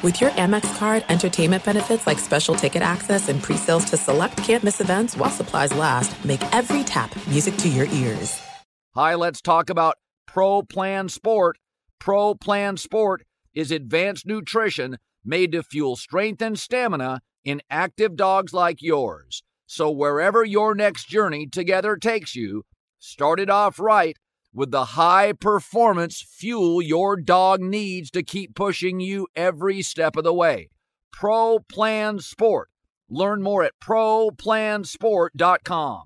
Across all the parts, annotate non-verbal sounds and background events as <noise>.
With your Amex card, entertainment benefits like special ticket access and pre-sales to select campus events while supplies last, make every tap music to your ears. Hi, let's talk about Pro Plan Sport. Pro Plan Sport is advanced nutrition made to fuel strength and stamina in active dogs like yours. So wherever your next journey together takes you, start it off right with the high performance fuel your dog needs to keep pushing you every step of the way. Pro Plan Sport. Learn more at ProPlansport.com.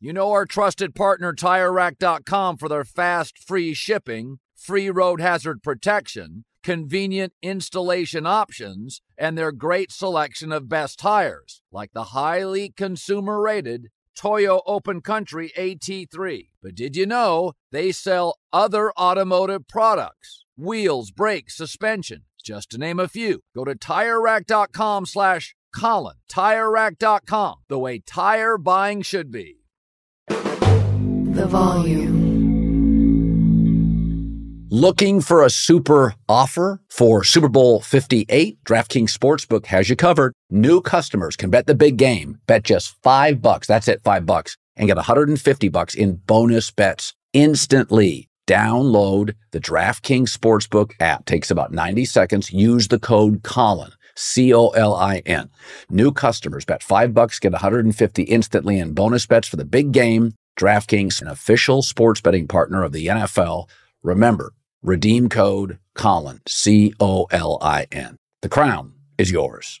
You know our trusted partner TireRack.com for their fast, free shipping, free road hazard protection, convenient installation options, and their great selection of best tires, like the highly consumer rated Toyo Open Country AT3. But did you know they sell other automotive products? Wheels, brakes, suspension, just to name a few. Go to TireRack.com slash Colin. TireRack.com, the way tire buying should be. The volume. Looking for a super offer for Super Bowl 58? DraftKings Sportsbook has you covered. New customers can bet the big game. Bet just five bucks. That's it, five bucks. And get 150 bucks in bonus bets instantly. Download the DraftKings Sportsbook app. Takes about 90 seconds. Use the code Colin. C O L I N. New customers bet five bucks, get 150 instantly in bonus bets for the big game. DraftKings, an official sports betting partner of the NFL. Remember, Redeem code Colin, C O L I N. The crown is yours.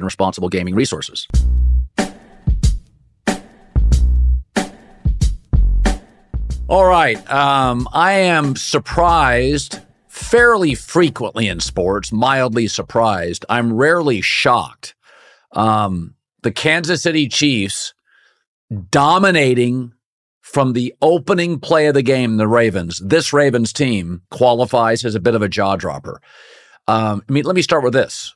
responsible gaming resources. All right. Um, I am surprised fairly frequently in sports, mildly surprised. I'm rarely shocked. Um, the Kansas City Chiefs dominating from the opening play of the game, the Ravens. This Ravens team qualifies as a bit of a jaw dropper. Um, I mean, let me start with this.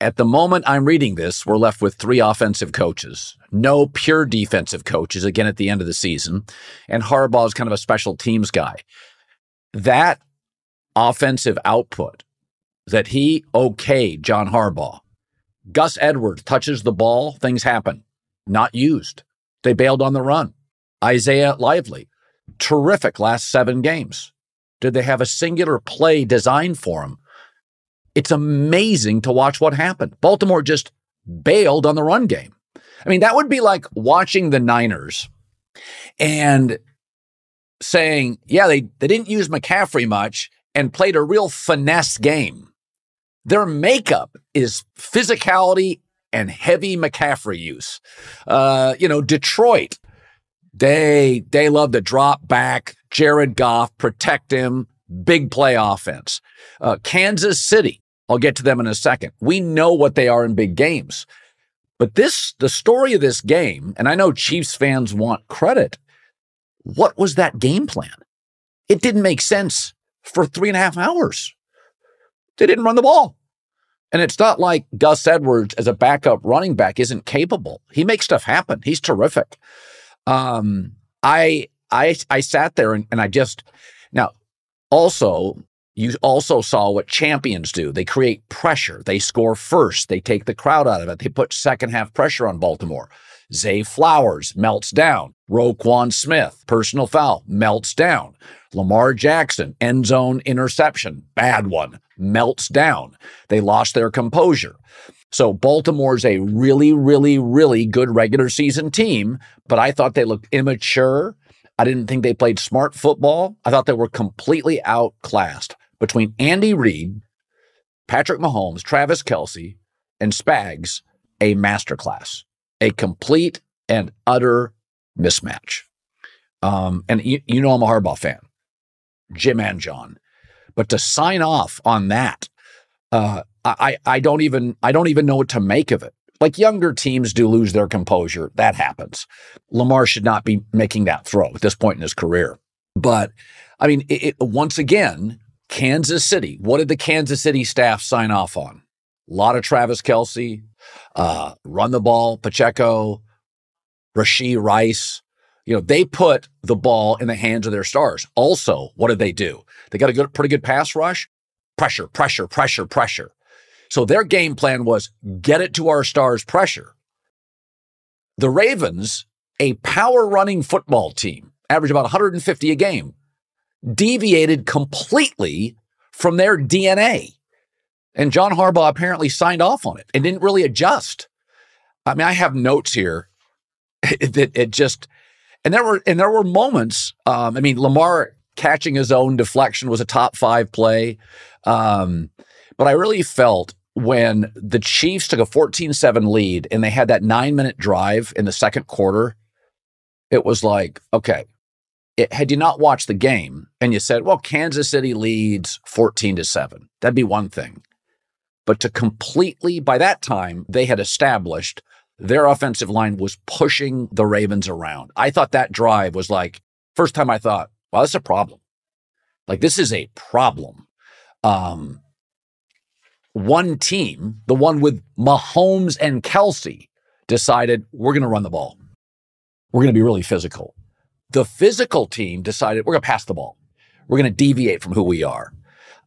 At the moment I'm reading this, we're left with three offensive coaches, no pure defensive coaches again at the end of the season. And Harbaugh is kind of a special teams guy. That offensive output that he okayed, John Harbaugh, Gus Edwards touches the ball, things happen. Not used. They bailed on the run. Isaiah Likely, terrific last seven games. Did they have a singular play designed for him? It's amazing to watch what happened. Baltimore just bailed on the run game. I mean, that would be like watching the Niners and saying, yeah, they, they didn't use McCaffrey much and played a real finesse game. Their makeup is physicality and heavy McCaffrey use. Uh, you know, Detroit, they they love to drop back, Jared Goff, protect him, big play offense. Uh, Kansas City, I'll get to them in a second. We know what they are in big games. But this, the story of this game, and I know Chiefs fans want credit. What was that game plan? It didn't make sense for three and a half hours. They didn't run the ball. And it's not like Gus Edwards as a backup running back isn't capable. He makes stuff happen. He's terrific. Um, I I I sat there and, and I just now also you also saw what champions do. They create pressure. They score first. They take the crowd out of it. They put second half pressure on Baltimore. Zay Flowers melts down. Roquan Smith, personal foul, melts down. Lamar Jackson, end zone interception, bad one, melts down. They lost their composure. So Baltimore's a really, really, really good regular season team, but I thought they looked immature. I didn't think they played smart football. I thought they were completely outclassed between Andy Reid, Patrick Mahomes, Travis Kelce, and Spags a masterclass, a complete and utter mismatch. Um, and you, you know I'm a Harbaugh fan, Jim and John, but to sign off on that, uh, I, I don't even I don't even know what to make of it. Like younger teams do lose their composure. That happens. Lamar should not be making that throw at this point in his career. But I mean, it, it, once again, Kansas City. What did the Kansas City staff sign off on? A lot of Travis Kelce, uh, run the ball, Pacheco, Rashee Rice. You know, they put the ball in the hands of their stars. Also, what did they do? They got a good, pretty good pass rush. Pressure, pressure, pressure, pressure. So their game plan was get it to our stars pressure. The Ravens, a power running football team, average about 150 a game, deviated completely from their DNA. And John Harbaugh apparently signed off on it and didn't really adjust. I mean, I have notes here <laughs> that it just, and there were, and there were moments. Um, I mean, Lamar catching his own deflection was a top five play. Um, but I really felt when the Chiefs took a 14 7 lead and they had that nine minute drive in the second quarter, it was like, okay, it, had you not watched the game and you said, well, Kansas City leads 14 to 7, that'd be one thing. But to completely, by that time, they had established their offensive line was pushing the Ravens around. I thought that drive was like, first time I thought, wow, that's a problem. Like, this is a problem. Um, one team, the one with Mahomes and Kelce, decided we're going to run the ball. We're going to be really physical. The physical team decided we're going to pass the ball. We're going to deviate from who we are.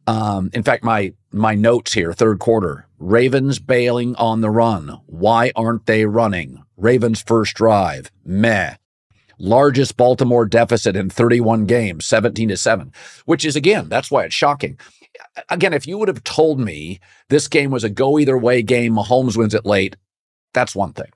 Um, in fact, my my notes here, third quarter, Ravens bailing on the run. Why aren't they running? Ravens first drive, meh. Largest Baltimore deficit in 31 games, 17 to 7, which is again, that's why it's shocking. Again, if you would have told me this game was a go either way game, Mahomes wins it late, that's one thing.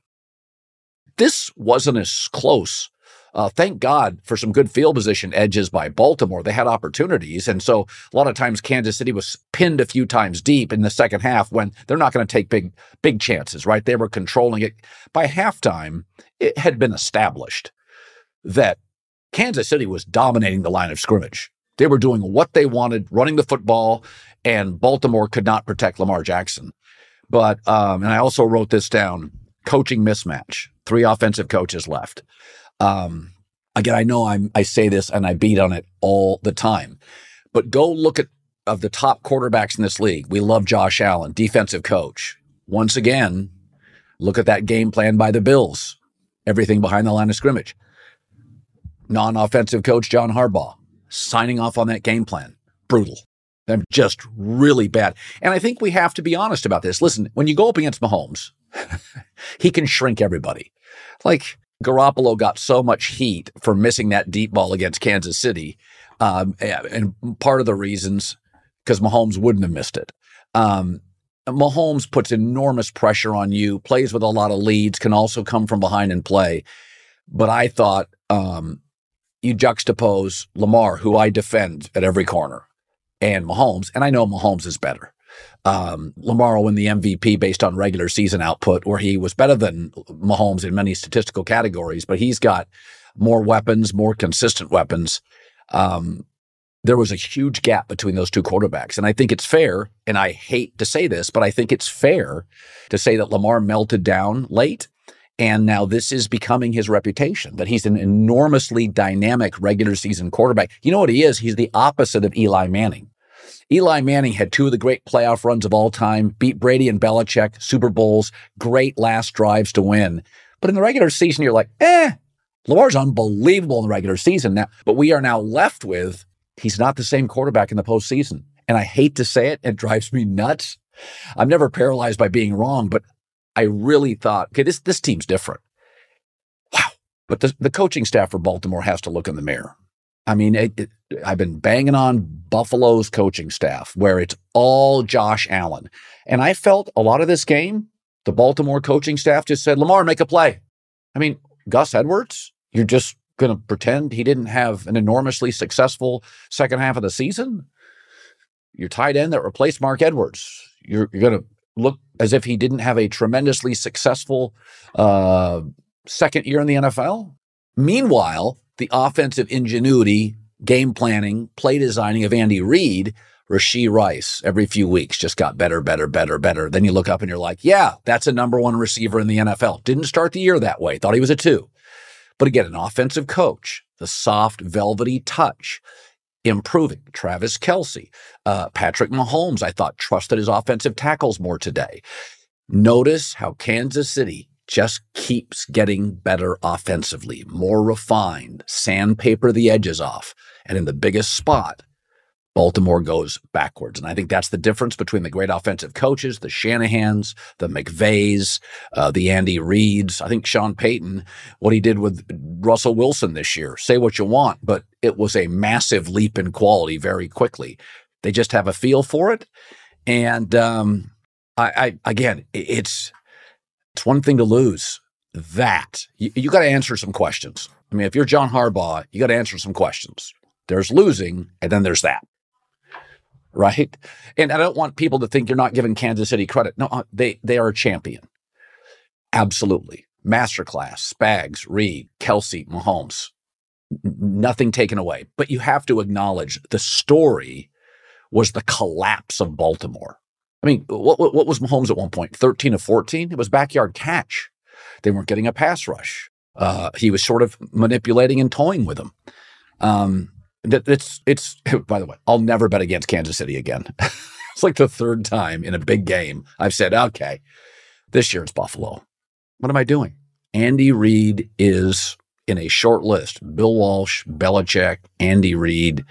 This wasn't as close uh, thank God for some good field position edges by Baltimore. They had opportunities. And so a lot of times Kansas City was pinned a few times deep in the second half when they're not going to take big, big chances, right? They were controlling it. By halftime, it had been established that Kansas City was dominating the line of scrimmage. They were doing what they wanted, running the football, and Baltimore could not protect Lamar Jackson. But, um, and I also wrote this down coaching mismatch, three offensive coaches left. Um, again, I know I'm, I say this and I beat on it all the time, but go look at of the top quarterbacks in this league. We love Josh Allen, defensive coach. Once again, look at that game plan by the Bills. Everything behind the line of scrimmage. Non-offensive coach John Harbaugh signing off on that game plan. Brutal. I'm just really bad. And I think we have to be honest about this. Listen, when you go up against Mahomes, <laughs> he can shrink everybody. Like Garoppolo got so much heat for missing that deep ball against Kansas City. Um, and part of the reasons, because Mahomes wouldn't have missed it. Um, Mahomes puts enormous pressure on you, plays with a lot of leads, can also come from behind and play. But I thought um, you juxtapose Lamar, who I defend at every corner, and Mahomes, and I know Mahomes is better um, Lamar will win the MVP based on regular season output, where he was better than Mahomes in many statistical categories, but he's got more weapons, more consistent weapons. Um, there was a huge gap between those two quarterbacks. And I think it's fair, and I hate to say this, but I think it's fair to say that Lamar melted down late. And now this is becoming his reputation that he's an enormously dynamic regular season quarterback. You know what he is? He's the opposite of Eli Manning. Eli Manning had two of the great playoff runs of all time, beat Brady and Belichick, Super Bowls, great last drives to win. But in the regular season, you're like, eh, Lamar's unbelievable in the regular season now. But we are now left with he's not the same quarterback in the postseason. And I hate to say it, it drives me nuts. I'm never paralyzed by being wrong, but I really thought, okay, this this team's different. Wow. But the, the coaching staff for Baltimore has to look in the mirror. I mean, it, it, I've been banging on Buffalo's coaching staff where it's all Josh Allen. And I felt a lot of this game, the Baltimore coaching staff just said, Lamar, make a play. I mean, Gus Edwards, you're just going to pretend he didn't have an enormously successful second half of the season? Your tight end that replaced Mark Andrews, you're, you're going to look as if he didn't have a tremendously successful uh, second year in the NFL? Meanwhile, the offensive ingenuity, game planning, play designing of Andy Reid Rashee Rice every few weeks just got better, better, better, better. Then you look up and you're like, yeah, that's a number one receiver in the NFL. Didn't start the year that way. Thought he was a two. But again, an offensive coach, the soft, velvety touch, improving. Travis Kelce, uh, Patrick Mahomes, I thought trusted his offensive tackles more today. Notice how Kansas City just keeps getting better offensively, more refined, sandpaper the edges off. And in the biggest spot, Baltimore goes backwards. And I think that's the difference between the great offensive coaches, the Shanahans, the McVays, uh, the Andy Reids. I think Sean Payton, what he did with Russell Wilson this year, say what you want, but it was a massive leap in quality very quickly. They just have a feel for it. And um, I, I, again, it's it's one thing to lose. That you, you got to answer some questions. I mean, if you're John Harbaugh, you got to answer some questions. There's losing, and then there's that right? And I don't want people to think you're not giving Kansas City credit. No, uh, they they are a champion. Absolutely. Masterclass, Spags, Reid, Kelce, Mahomes. Nothing taken away. But you have to acknowledge the story was the collapse of Baltimore. I mean, what, what was Mahomes at one point? 13 of 14? It was backyard catch. They weren't getting a pass rush. Uh, he was sort of manipulating and toying with them. Um, that it's it's <laughs> by the way, I'll never bet against Kansas City again. <laughs> it's like the third time in a big game I've said, okay, this year it's Buffalo. What am I doing? Andy Reid is in a short list. Bill Walsh, Belichick, Andy Reid.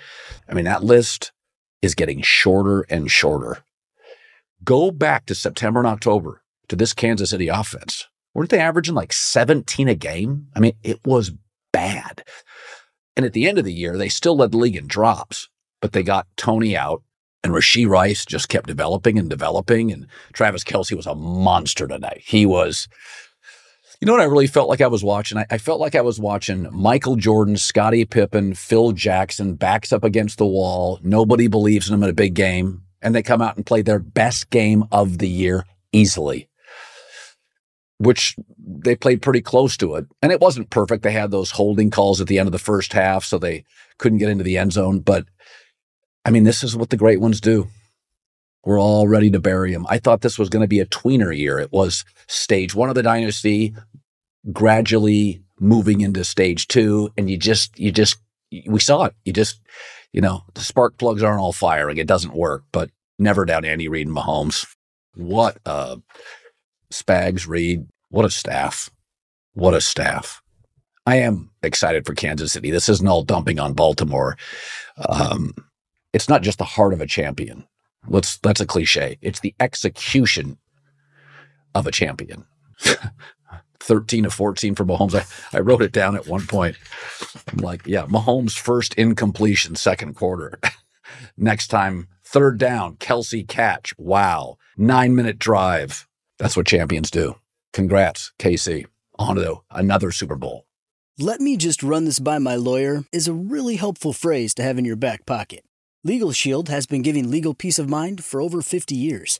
I mean, that list is getting shorter and shorter. Go back to September and October to this Kansas City offense. Weren't they averaging like 17 a game? I mean, it was bad. And at the end of the year, they still led the league in drops, but they got Tony out and Rashee Rice just kept developing and developing. And Travis Kelce was a monster tonight. He was, you know what I really felt like I was watching? I, I felt like I was watching Michael Jordan, Scottie Pippen, Phil Jackson backs up against the wall. Nobody believes in him in a big game. And they come out and play their best game of the year easily which they played pretty close to it. And it wasn't perfect. They had those holding calls at the end of the first half, so they couldn't get into the end zone. But I mean, this is what the great ones do. We're all ready to bury them. I thought this was going to be a tweener year. It was stage one of the dynasty, gradually moving into stage two. And you just, you just, we saw it. You just, you know, the spark plugs aren't all firing. It doesn't work, but never doubt Andy Reid and Mahomes. What a Spags, Reid, what a staff. What a staff. I am excited for Kansas City. This isn't all dumping on Baltimore. Um, it's not just the heart of a champion. Let's that's a cliche. It's the execution of a champion. <laughs> 13 to 14 for Mahomes. I, I wrote it down at one point. I'm like, yeah, Mahomes first incompletion, second quarter. <laughs> Next time, third down, Kelce catch. Wow. Nine minute drive. That's what champions do. Congrats, KC. On to another Super Bowl. Let me just run this by my lawyer is a really helpful phrase to have in your back pocket. Legal Shield has been giving legal peace of mind for over 50 years.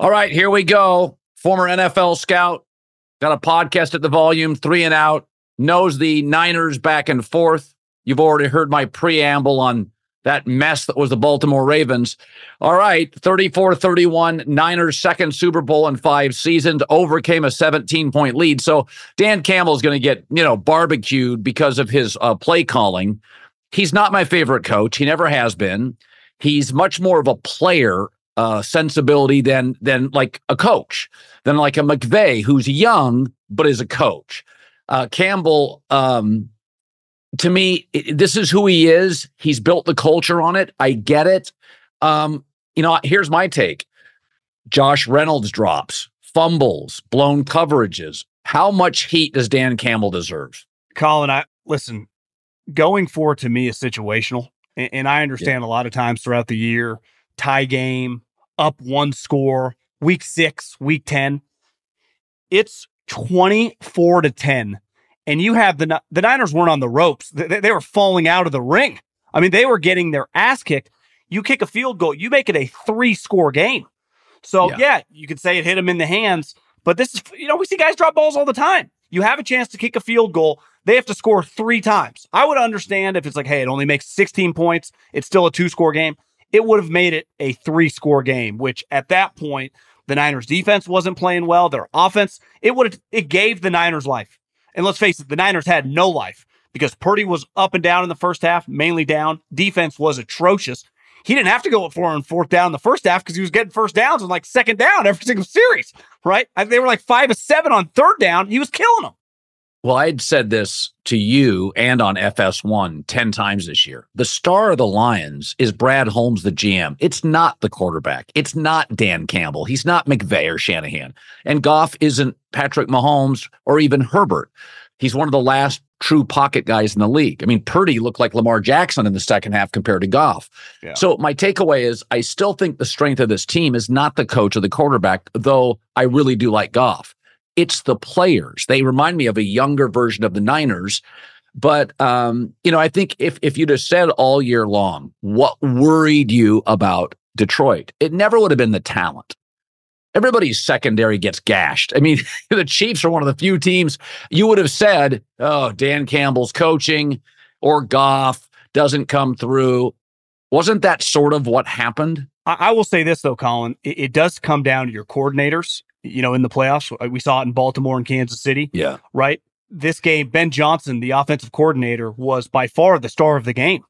All right, here we go. Former NFL scout, got a podcast at the volume, three and out, knows the Niners back and forth. You've already heard my preamble on that mess that was the Baltimore Ravens. All right, 34 31, Niners' second Super Bowl in five seasons, overcame a 17 point lead. So Dan Campbell's going to get, you know, barbecued because of his uh, play calling. He's not my favorite coach. He never has been. He's much more of a player uh, sensibility than than like a coach, than like a McVay who's young but is a coach. Uh, Campbell, um, to me, it, this is who he is. He's built the culture on it. I get it. Um, you know, here's my take: Josh Reynolds drops, fumbles, blown coverages. How much heat does Dan Campbell deserve? Colin, I listen. Going forward to me is situational, and, and I understand yeah. a lot of times throughout the year, tie game, up one score, week six, week 10. It's 24 to 10. And you have the, the Niners weren't on the ropes. They, they were falling out of the ring. I mean, they were getting their ass kicked. You kick a field goal, you make it a three score game. So, yeah. yeah, you could say it hit them in the hands, but this is, you know, we see guys drop balls all the time. You have a chance to kick a field goal. They have to score three times. I would understand if it's like, hey, it only makes 16 points. It's still a two score game it would have made it a three score game, which at that point, the Niners defense wasn't playing well. Their offense, it would have, it gave the Niners life. And let's face it, the Niners had no life because Purdy was up and down in the first half, mainly down. Defense was atrocious. He didn't have to go for and fourth down in the first half because he was getting first downs and like second down every single series, right? They were like five of seven on third down. He was killing them. Well, I'd said this to you and on FS1 10 times this year. The star of the Lions is Brad Holmes, the GM. It's not the quarterback. It's not Dan Campbell. He's not McVay or Shanahan. And Goff isn't Patrick Mahomes or even Herbert. He's one of the last true pocket guys in the league. I mean, Purdy looked like Lamar Jackson in the second half compared to Goff. Yeah. So my takeaway is I still think the strength of this team is not the coach or the quarterback, though I really do like Goff. It's the players. They remind me of a younger version of the Niners. But um, you know, I think if if you'd have said all year long what worried you about Detroit, it never would have been the talent. Everybody's secondary gets gashed. I mean, <laughs> the Chiefs are one of the few teams you would have said, "Oh, Dan Campbell's coaching or Goff doesn't come through." Wasn't that sort of what happened? I, I will say this though, Colin. It, it, does come down to your coordinators you know, in the playoffs. Uh, we saw it in Baltimore and Kansas City. Yeah. Right. This game, Ben Johnson, the offensive coordinator, was by far the star of the game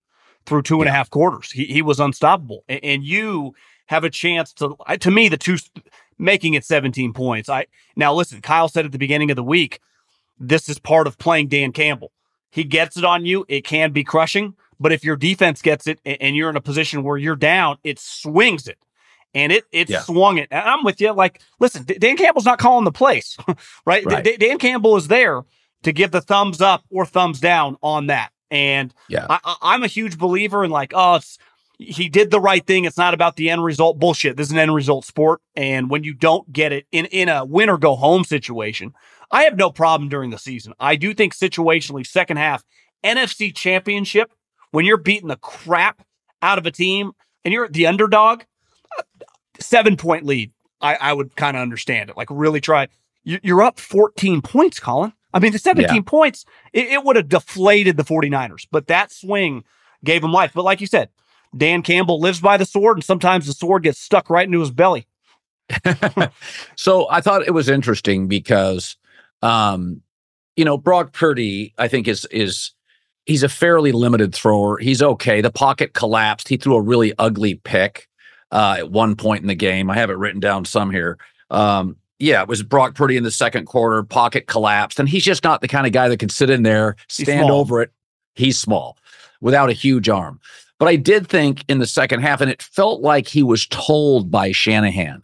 through two and yeah. a half quarters. He, he was unstoppable. And, and you have a chance to, to me, the two making it 17 points. I now listen, Kyle said at the beginning of the week, this is part of playing Dan Campbell. He gets it on you. It can be crushing, but if your defense gets it and you're in a position where you're down, it swings it and it it yeah. swung it. And I'm with you. Like, listen, Dan Campbell's not calling the place, <laughs> right? right. D- Dan Campbell is there to give the thumbs up or thumbs down on that. And yeah. I, am a huge believer in like, oh, he did the right thing. It's not about the end result. Bullshit. This is an end result sport. And when you don't get it in, in a win or go home situation, I have no problem during the season. I do think situationally, second half, NFC championship, when you're beating the crap out of a team and you're the underdog, seven point lead, I, I would kind of understand it. Like really try. You're up 14 points, Colin. I mean, the 17 yeah. points, it, it would have deflated the 49ers, but that swing gave him life. But like you said, Dan Campbell lives by the sword, and sometimes the sword gets stuck right into his belly. <laughs> so I thought it was interesting because, um, you know, Brock Purdy, I think is is he's a fairly limited thrower. He's okay. The pocket collapsed. He threw a really ugly pick. Uh, at one point in the game. I have it written down some here. Um, yeah, it was Brock Purdy in the second quarter, pocket collapsed, and he's just not the kind of guy that can sit in there, stand over it. He's small without a huge arm. But I did think in the second half, and it felt like he was told by Shanahan,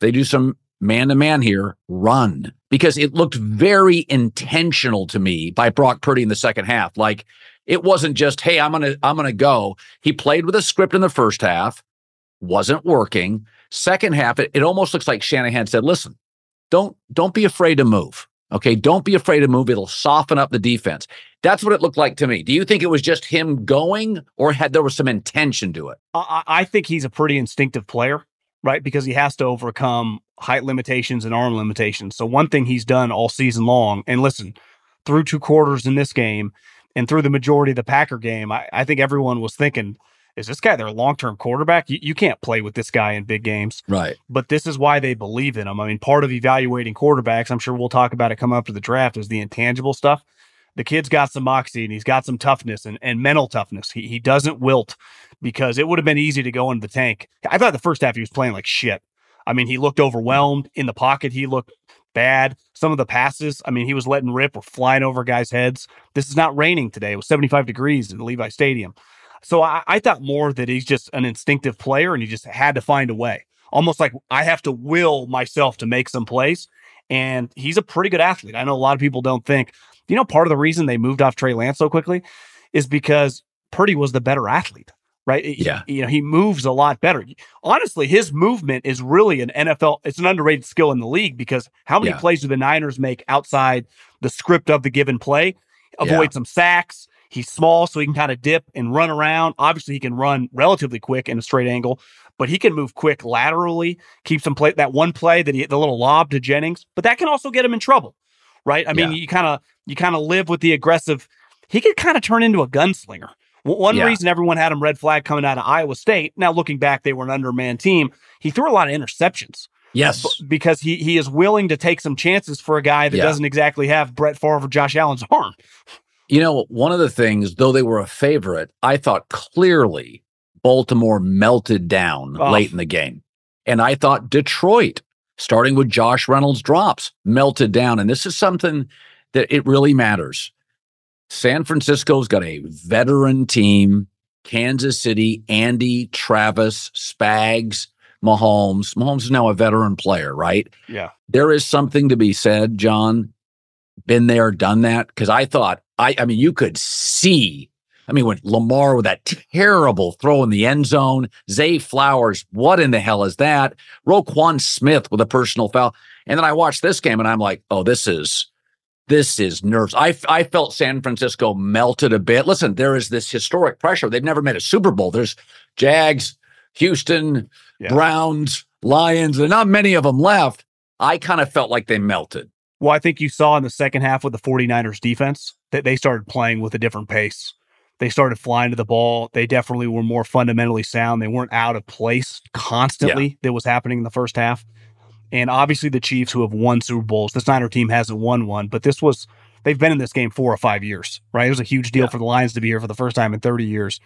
they do some man to man here, run. Because it looked very intentional to me by Brock Purdy in the second half. Like it wasn't just, hey, I'm gonna, I'm gonna go. He played with a script in the first half, wasn't working. Second half, it, it almost looks like Shanahan said, listen, don't don't be afraid to move. Okay, don't be afraid to move. It'll soften up the defense. That's what it looked like to me. Do you think it was just him going, or had there was some intention to it? I, I think he's a pretty instinctive player, right? Because he has to overcome height limitations and arm limitations. So one thing he's done all season long, and listen, through two quarters in this game and through the majority of the Packer game, I, I think everyone was thinking is this guy their long term quarterback? You, you can't play with this guy in big games. Right. But this is why they believe in him. I mean, part of evaluating quarterbacks, I'm sure we'll talk about it come up to the draft, is the intangible stuff. The kid's got some moxie and he's got some toughness and, and mental toughness. He, he doesn't wilt because it would have been easy to go into the tank. I thought the first half he was playing like shit. I mean, he looked overwhelmed in the pocket. He looked bad. Some of the passes, I mean, he was letting rip or flying over guys' heads. This is not raining today. It was 75 degrees in the Levi Stadium. So I, I thought more that he's just an instinctive player and he just had to find a way. Almost like I have to will myself to make some plays. And he's a pretty good athlete. I know a lot of people don't think, you know, part of the reason they moved off Trey Lance so quickly is because Purdy was the better athlete, right? Yeah. He, you know, he moves a lot better. Honestly, his movement is really an NFL, it's an underrated skill in the league because how many Yeah. plays do the Niners make outside the script of the given play? Avoid Yeah. some sacks, He's small, so he can kind of dip and run around. Obviously, he can run relatively quick in a straight angle, but he can move quick laterally. Keep some play that one play that he the little lob to Jennings, but that can also get him in trouble, right? I mean, Yeah. you kind of you kind of live with the aggressive. He could kind of turn into a gunslinger. One Yeah. reason everyone had him red flag coming out of Iowa State. Now looking back, they were an undermanned team. He threw a lot of interceptions Yes. because he he is willing to take some chances for a guy that Yeah. doesn't exactly have Brett Favre or Josh Allen's arm. You know, one of the things, though they were a favorite, I thought clearly Baltimore melted down Oh. late in the game. And I thought Detroit, starting with Josh Reynolds drops, melted down. And this is something that it really matters. San Francisco's got a veteran team. Kansas City, Andy, Travis, Spags, Mahomes. Mahomes is now a veteran player, right? Yeah. there is something to be said, John. Been there, done that. Because I thought, I, I mean, you could see. I mean, when Lamar with that terrible throw in the end zone, Zay Flowers, what in the hell is that? Roquan Smith with a personal foul, and then I watched this game, and I'm like, oh, this is this is nerves. I I felt San Francisco melted a bit. Listen, there is this historic pressure. They've never made a Super Bowl. There's Jags, Houston, Yeah. Browns, Lions. There are not many of them left. I kind of felt like they melted. Well, I think you saw in the second half with the 49ers defense that they started playing with a different pace. They started flying to the ball. They definitely were more fundamentally sound. They weren't out of place constantly that was happening in the first half. And obviously the Chiefs who have won Super Bowls, this Niner team hasn't won one, but this was they've been in this game four or five years, right? It was a huge deal Yeah. for the Lions to be here for the first time in 30 years.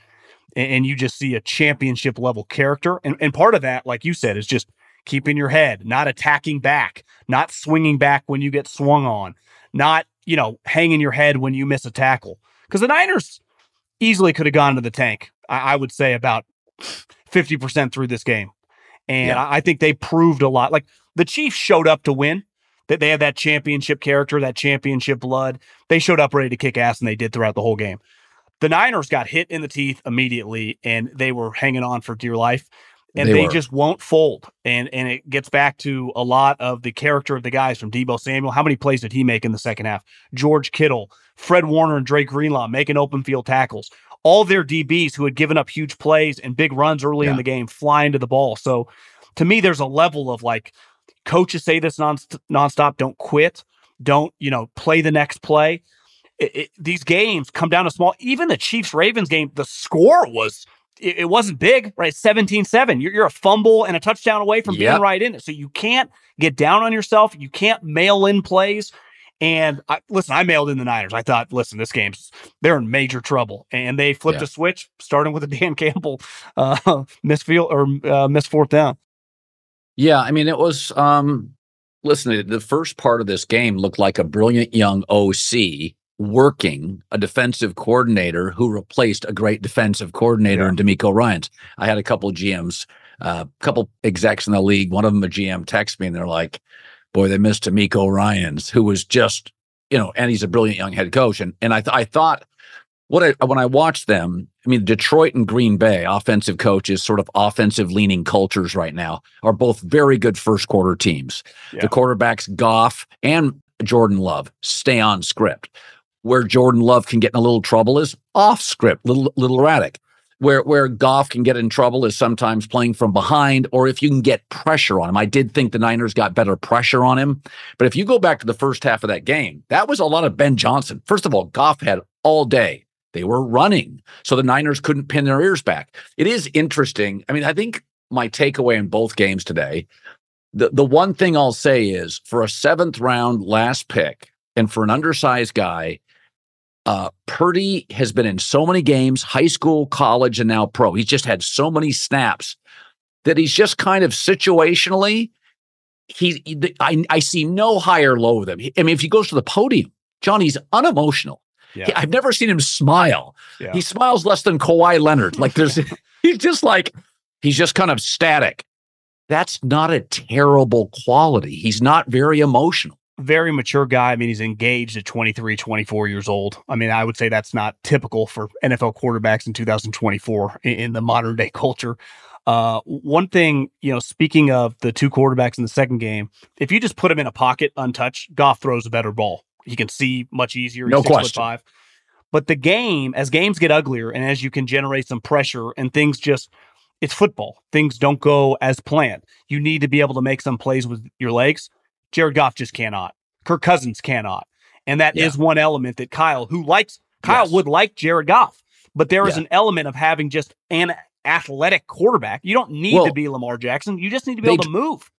And, and you just see a championship level character. And, and part of that, like you said, is just keeping your head, not attacking back, not swinging back when you get swung on, not, you know, hanging your head when you miss a tackle. Because the Niners easily could have gone to the tank, I, I would say about 50% through this game. And Yeah. I, I think they proved a lot. Like the Chiefs showed up to win. That they have that championship character, that championship blood. They showed up ready to kick ass, and they did throughout the whole game. The Niners got hit in the teeth immediately, and they were hanging on for dear life and They they, just won't fold. And and it gets back to a lot of the character of the guys from Deebo Samuel. How many plays did he make in the second half? George Kittle, Fred Warner, and Dre Greenlaw making open field tackles. All their DBs who had given up huge plays and big runs early in the game flying to the ball. So to me, there's a level of like coaches say this non nonstop. Don't quit. Don't you know play the next play. It, it- these games come down to small. Even the Chiefs Ravens game, the score was it, it wasn't big, right? 17 7. You're, you're a fumble and a touchdown away from Yep. being right in it. So you can't get down on yourself. You can't mail in plays. And I, listen, I mailed in the Niners. I thought, listen, this game's they're in major trouble, and they flipped Yeah. a switch, starting with a <laughs> Dan Campbell uh, miss field or uh, miss fourth down. Yeah, I mean, it was. um Listen, the first part of this game looked like a brilliant young OC working a defensive coordinator who replaced a great defensive coordinator in DeMeco Ryans. I had a couple GMs, a uh, couple execs in the league. One of them, a GM, text me and they're like, "Boy, they missed DeMeco Ryans, who was just, you know, and he's a brilliant young head coach." And and I th- I thought what I when I watched them, I mean, Detroit and Green Bay, offensive coaches, sort of offensive leaning cultures right now, are both very good first quarter teams. Yeah. The quarterbacks, Goff and Jordan Love, stay on script. Where Jordan Love can get in a little trouble is off script, little little erratic. Where where Goff can get in trouble is sometimes playing from behind, or if you can get pressure on him. I did think the Niners got better pressure on him, but if you go back to the first half of that game, that was a lot of Ben Johnson. First of all, Goff had all day. They were running, so the Niners couldn't pin their ears back. It is interesting. I mean, I think my takeaway in both games today, the the one thing I'll say is for a seventh round last pick and for an undersized guy, uh, Purdy has been in so many games, high school, college, and now pro. He's just had so many snaps that he's just kind of situationally. He, I, I see no higher low with him. I mean, if he goes to the podium, Johnny's unemotional. Yeah. He- I've never seen him smile. Yeah. He smiles less than Kawhi Leonard. Like there's, <laughs> <laughs> he's just like, he's just kind of static. That's not a terrible quality. He's not very emotional. Very mature guy. I mean, he's engaged at 23, 24 years old. I mean, I would say that's not typical for NFL quarterbacks in 2024 in, in the modern day culture. Uh, one thing, you know, speaking of the two quarterbacks in the second game, if you just put him in a pocket untouched, Goff throws a better ball. He can see much easier. He's No question. five. But the game, as games get uglier and as you can generate some pressure and things just, it's football. Things don't go as planned. You need to be able to make some plays with your legs. Jared Goff just cannot. Kirk Cousins cannot. And that is Yeah. one element that Kyle, who likes, Kyle Yes. would like Jared Goff, but there is Yeah. an element of having just an athletic quarterback. You don't need Well, to be Lamar Jackson. You just need to be able to move.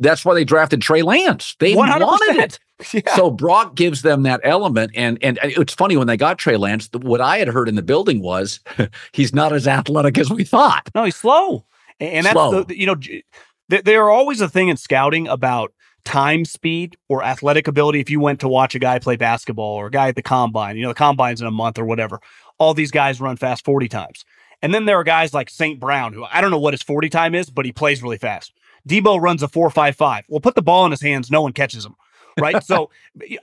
That's why they drafted Trey Lance. They 100%. wanted it. <laughs> Yeah. So Brock gives them that element, and and it's funny when they got Trey Lance. What I had heard in the building was <laughs> he's not as athletic as we thought. No, he's slow. And- And that's Slow. the, you know, there are always a thing in scouting about time speed or athletic ability. If you went to watch a guy play basketball or a guy at the combine, you know, the combine's in a month or whatever, all these guys run fast 40 times. And then there are guys like St. Brown, who I don't know what his 40 time is, but he plays really fast. Deebo runs a 4.55. Well, put the ball in his hands, no one catches him. Right. <laughs> so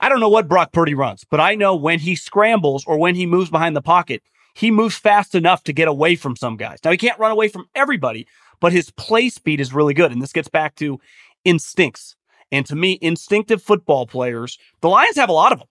I don't know what Brock Purdy runs, but I know when he scrambles or when he moves behind the pocket, he moves fast enough to get away from some guys. Now, he can't run away from everybody, but his play speed is really good. And this gets back to instincts. And to me, instinctive football players, the Lions have a lot of them.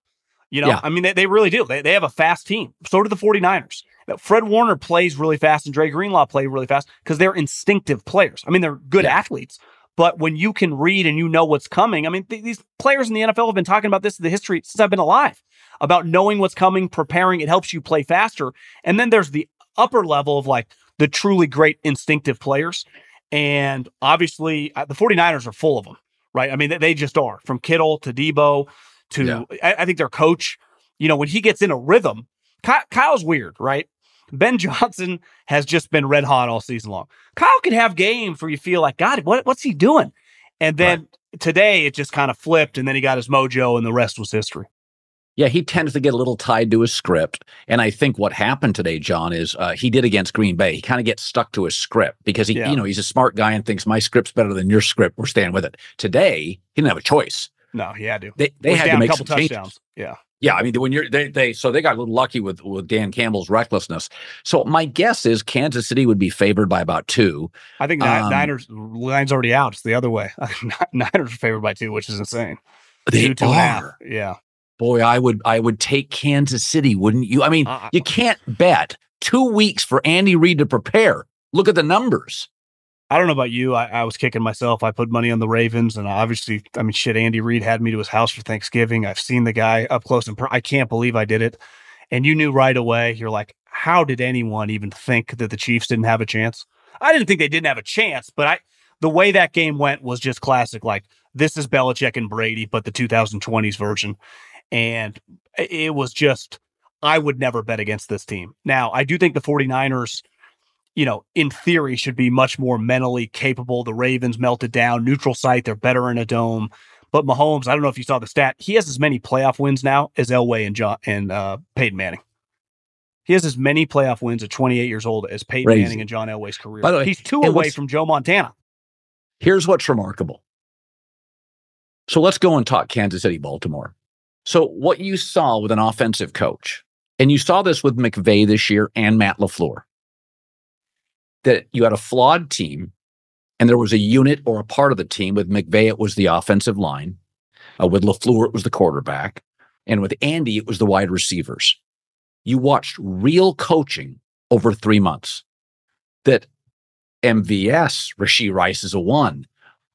You know, Yeah. I mean, they, they really do. They, they have a fast team. So do the 49ers. Now, Fred Warner plays really fast and Dre Greenlaw play really fast because they're instinctive players. I mean, they're good Yeah. athletes. But when you can read and you know what's coming, I mean, th- these players in the NFL have been talking about this in the history since I've been alive about knowing what's coming, preparing. It helps you play faster. And then there's the upper level of like the truly great instinctive players. And obviously, uh, the 49ers are full of them, right? I mean, they, they just are from Kittle to Deebo to, Yeah. I, I think their coach, you know, when he gets in a rhythm, Ky- Kyle's weird, right? Ben <laughs> Johnson has just been red hot all season long. Kyle can have games where you feel like, God, what, what's he doing? And then today it just kind of flipped, and then he got his mojo, and the rest was history. Yeah, he tends to get a little tied to his script. And I think what happened today, John, is uh, he did against Green Bay. He kind of gets stuck to his script because he, Yeah. you know, he's a smart guy and thinks my script's better than your script. We're staying with it. Today, he didn't have a choice. No, he had to. They they had to make a couple some changes. Yeah. Yeah, I mean, when you're they they so they got a little lucky with with Dan Campbell's recklessness. So my guess is Kansas City would be favored by about two. I think Um, Niners line's already out. It's the other way. <laughs> Niners are favored by two, which is insane. They two, two and a half. are. Yeah. Boy, I would I would take Kansas City, wouldn't you? I mean, Uh, you can't bet two weeks for Andy Reid to prepare. Look at the numbers. I don't know about you. I, I was kicking myself. I put money on the Ravens, and obviously, I mean, shit. Andy Reid had me to his house for Thanksgiving. I've seen the guy up close, and per- I can't believe I did it. And you knew right away. You're like, how did anyone even think that the Chiefs didn't have a chance? I didn't think they didn't have a chance, but I, the way that game went was just classic. Like this is Belichick and Brady, but the 2020s version. And it was just, I would never bet against this team. Now, I do think the 49ers, you know, in theory, should be much more mentally capable. The Ravens melted down, neutral site, they're better in a dome. But Mahomes, I don't know if you saw the stat, he has as many playoff wins now as Elway and John and uh, Peyton Manning. He has as many playoff wins at 28 years old as Peyton Crazy. Manning and John Elway's career. By the way, He's two away from Joe Montana. Here's what's remarkable. So let's go and talk Kansas City, Baltimore. So, what you saw with an offensive coach, and you saw this with McVay this year and Matt LaFleur, that you had a flawed team and there was a unit or a part of the team. With McVay, it was the offensive line. Uh, with LaFleur, it was the quarterback. And with Andy, it was the wide receivers. You watched real coaching over three months. That MVS, Rashee Rice is a one.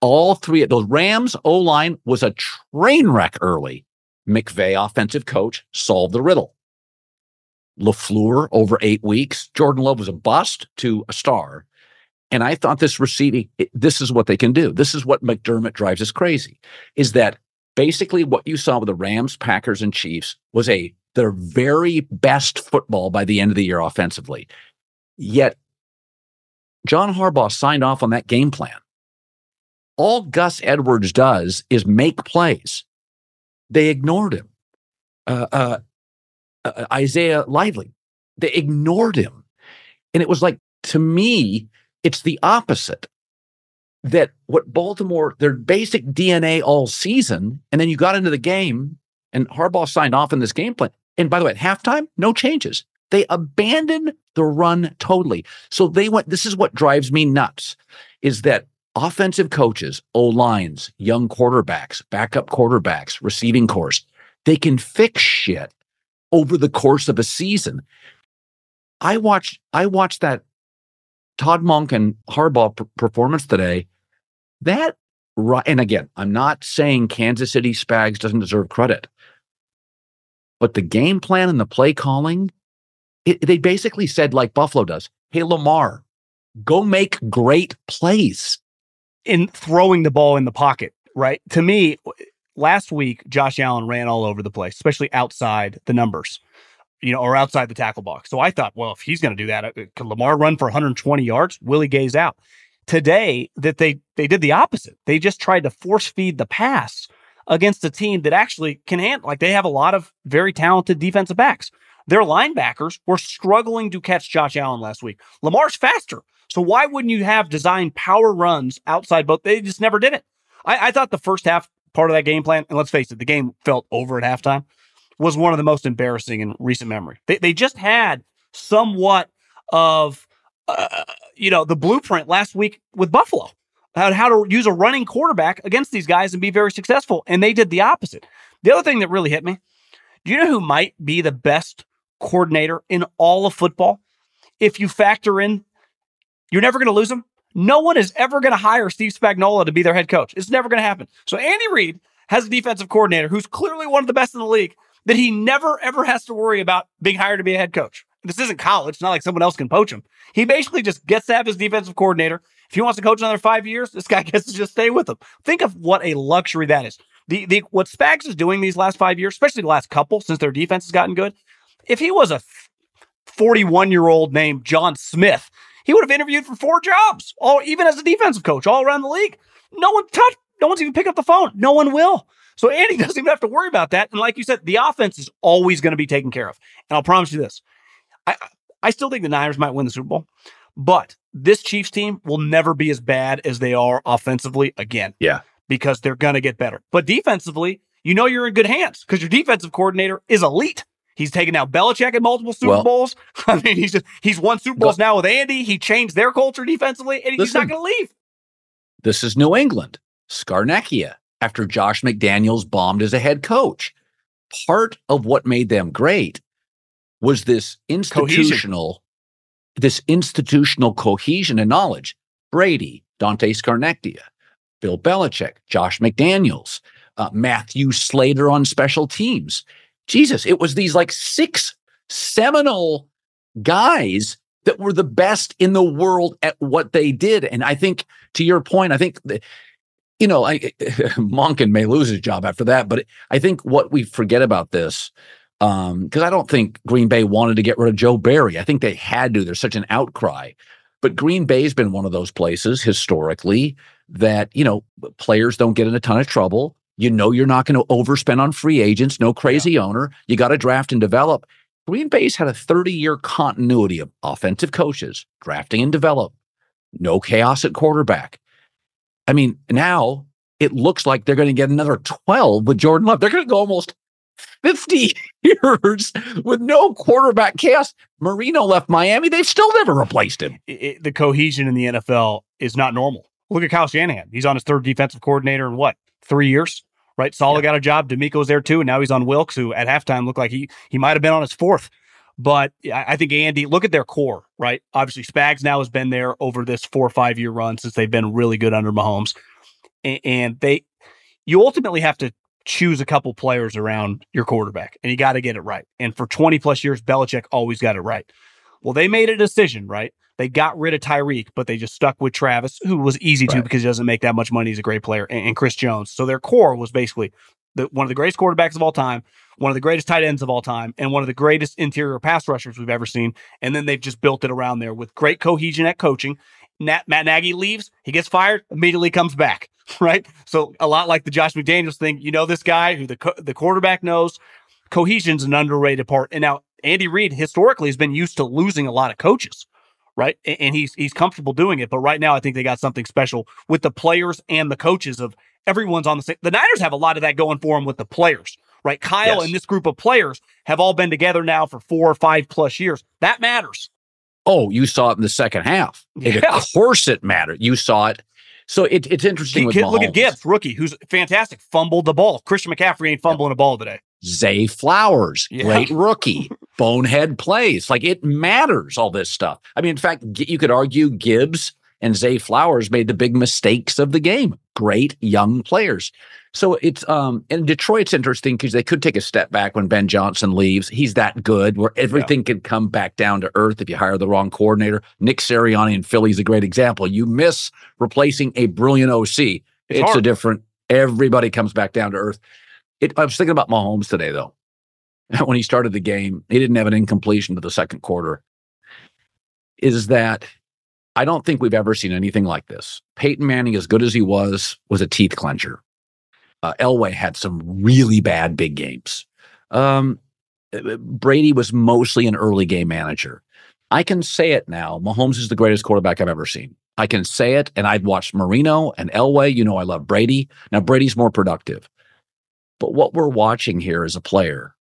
All three of those Rams O line was a train wreck early. McVay, offensive coach, solved the riddle. LaFleur over eight weeks. Jordan Love was a bust to a star. And I thought this receiving, this is what they can do. This is what McDermott drives us crazy is that basically what you saw with the Rams, Packers, and Chiefs was a their very best football by the end of the year offensively. Yet John Harbaugh signed off on that game plan. All Gus Edwards does is make plays. They ignored him. Uh, uh, uh, Isaiah Likely, they ignored him. And it was like, to me, it's the opposite. That what Baltimore, their basic DNA all season, and then you got into the game and Harbaugh signed off on this game plan. And by the way, at halftime, no changes. They abandoned the run totally. So they went, this is what drives me nuts is that offensive coaches, O lines, young quarterbacks, backup quarterbacks, receiving course, they can fix shit over the course of a season. I watched, I watched that Todd Monk and Harbaugh performance today. That and again, I'm not saying Kansas City Spags doesn't deserve credit, but the game plan and the play calling, it, they basically said like Buffalo does, "Hey Lamar, go make great plays." In throwing the ball in the pocket, right? To me, last week, Josh Allen ran all over the place, especially outside the numbers, you know, or outside the tackle box. So I thought, well, if he's going to do that, uh, could Lamar run for 120 yards? Willie Gay's out. Today, that they they did the opposite. They just tried to force feed the pass against a team that actually can handle. Like they have a lot of very talented defensive backs. Their linebackers were struggling to catch Josh Allen last week. Lamar's faster. So why wouldn't you have designed power runs outside both? They just never did it. I, I thought the first half part of that game plan, and let's face it, the game felt over at halftime, was one of the most embarrassing in recent memory. They, they just had somewhat of, uh, you know, the blueprint last week with Buffalo, how, how to use a running quarterback against these guys and be very successful. And they did the opposite. The other thing that really hit me, do you know who might be the best coordinator in all of football? If you factor in you're never going to lose him. No one is ever going to hire Steve Spagnuolo to be their head coach. It's never going to happen. So Andy Reid has a defensive coordinator who's clearly one of the best in the league that he never ever has to worry about being hired to be a head coach. This isn't college. It's not like someone else can poach him. He basically just gets to have his defensive coordinator. If he wants to coach another five years, this guy <laughs> gets to just stay with him. Think of what a luxury that is. The the what Spags is doing these last five years, especially the last couple, since their defense has gotten good. If he was a 41 year old named John Smith, he would have interviewed for four jobs, all even as a defensive coach, all around the league. No one touched, no one's even picked up the phone. No one will. So Andy <laughs> doesn't even have to worry about that. And like you said, the offense is always going to be taken care of. And I'll promise you this. I I still think the Niners might win the Super Bowl, but this Chiefs team will never be as bad as they are offensively again. Yeah. Because they're going to get better. But defensively, you know you're in good hands because your defensive coordinator is elite. He's taken out Belichick at multiple Super Well- Bowls. <laughs> I mean, he's just, he's won Super Bowls now with Andy. He changed their culture defensively, and he's not going to leave. This is New England, Scarnecchia, after Josh McDaniels bombed as a head coach. Part of what made them great was this institutional, this institutional cohesion and knowledge. Brady, Dante Scarnecchia, Bill Belichick, Josh McDaniels, uh, Matthew Slater on special teams. Jesus, it was these like six seminal guys that were the best in the world at what they did. And I think, to your point, I think the, you know, I, <laughs> Monken may lose his job after that, but I think what we forget about this, because um, I don't think Green Bay wanted to get rid of Joe Barry. I think they had to. There's such an outcry. But Green Bay's been one of those places historically that, you know, players don't get in a ton of trouble. You know, you're not going to overspend on free agents, no crazy yeah. owner. You got to draft and develop. Green Bay's had a 30 year continuity of offensive coaches, drafting and develop, no chaos at quarterback. I mean, now it looks like they're going to get another 12 with Jordan Love. They're going to go almost 50 <laughs> years with no quarterback chaos. Marino left Miami. They've still never replaced him. It, it, the cohesion in the NFL is not normal. Look at Kyle Shanahan. He's on his third defensive coordinator in what, three years? Right? Saleh yeah. got a job. DeMeco's there too. And now he's on Wilks, who at halftime looked like he he might have been on his fourth. But I think Andy, look at their core, right? Obviously, Spags now has been there over this four or five year run since they've been really good under Mahomes. And they, you ultimately have to choose a couple players around your quarterback and you got to get it right. And for 20 plus years, Belichick always got it right. Well, they made a decision, right? They got rid of Tyreek, but they just stuck with Travis, who was easy right. to because he doesn't make that much money. He's a great player, and, and Chris Jones. So their core was basically the, one of the greatest quarterbacks of all time, one of the greatest tight ends of all time, and one of the greatest interior pass rushers we've ever seen. And then they've just built it around there with great cohesion at coaching. Nat, Matt Nagy leaves, he gets fired, immediately comes back, <laughs> right? So a lot like the Josh McDaniels thing, you know, this guy who the co- the quarterback knows, cohesion's an underrated part. And now Andy Reid historically has been used to losing a lot of coaches, right? And, he's he's comfortable doing it. But right now, I think they got something special with the players and the coaches of everyone's on the same. The Niners have a lot of that going for them with the players, right? Kyle yes. and this group of players have all been together now for four or five plus years. That matters. Oh, you saw it in the second half. Yeah. Of course, it mattered. You saw it. So it, it's interesting. Look at Gibbs, rookie, who's fantastic, fumbled the ball. Christian McCaffrey ain't fumbling a ball today. Zay Flowers, yeah. great rookie, <laughs> bonehead plays. Like it matters, all this stuff. I mean, in fact, you could argue Gibbs and Zay Flowers made the big mistakes of the game. Great young players. So it's um in Detroit, it's interesting because they could take a step back when Ben Johnson leaves. He's that good where everything yeah. can come back down to earth if you hire the wrong coordinator. Nick Sirianni in Philly is a great example. You miss replacing a brilliant OC. It's, it's a different. Everybody comes back down to earth. It, I was thinking about Mahomes today though. <laughs> When he started the game, he didn't have an incompletion to the second quarter. Is that I don't think we've ever seen anything like this. Peyton Manning, as good as he was, was a teeth clencher. Uh, Elway had some really bad big games. Um, Brady was mostly an early game manager. I can say it now. Mahomes is the greatest quarterback I've ever seen. I can say it, and I've watched Marino and Elway. You know, I love Brady. Now, Brady's more productive. But what we're watching here is a player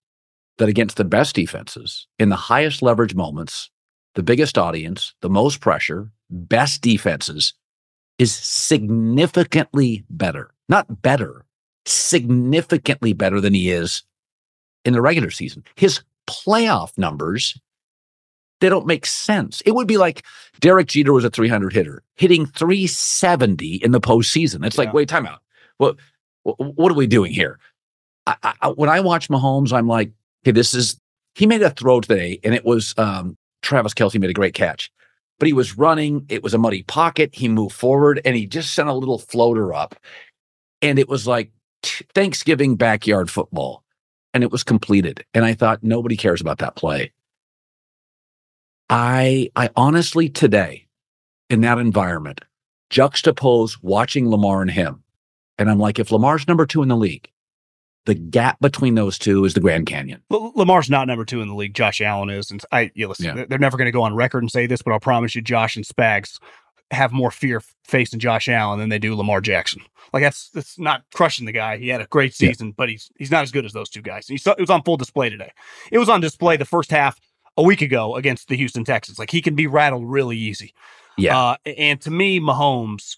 that against the best defenses in the highest leverage moments, the biggest audience, the most pressure, best defenses is significantly better, not better, significantly better than he is in the regular season. His playoff numbers, they don't make sense. It would be like Derek Jeter was a 300 hitter, hitting 370 in the postseason. It's yeah. like, wait, time out. What, what are we doing here? I, I, when I watch Mahomes, I'm like, okay, this is, he made a throw today and it was um, Travis Kelce made a great catch but he was running. It was a muddy pocket. He moved forward and he just sent a little floater up. And it was like Thanksgiving backyard football. And it was completed. And I thought, nobody cares about that play. I, I honestly today, in that environment, juxtapose watching Lamar and him. And I'm like, if Lamar's number two in the league, the gap between those two is the Grand Canyon. Well, Lamar's not number two in the league. Josh Allen is, and I you listen. Yeah. They're never going to go on record and say this, but I'll promise you, Josh and Spags have more fear facing Josh Allen than they do Lamar Jackson. Like that's that's not crushing the guy. He had a great season, yeah. but he's he's not as good as those two guys. He saw, it was on full display today. It was on display the first half a week ago against the Houston Texans. Like he can be rattled really easy. Yeah. Uh, and to me, Mahomes,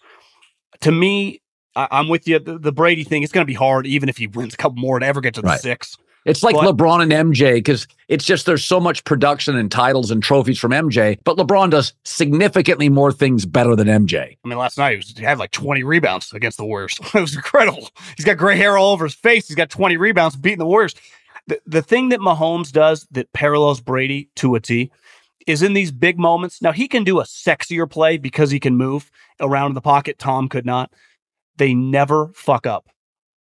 to me, I, am with you. The, the, Brady thing, it's going to be hard, even if he wins a couple more to ever get to the right. six. It's like but, LeBron and MJ because it's just there's so much production and titles and trophies from MJ, but LeBron does significantly more things better than MJ. I mean, last night he, was, he had like 20 rebounds against the Warriors. <laughs> it was incredible. He's got gray hair all over his face. He's got 20 rebounds beating the Warriors. The, the thing that Mahomes does that parallels Brady to a T is in these big moments. Now, he can do a sexier play because he can move around in the pocket. Tom could not they never fuck up.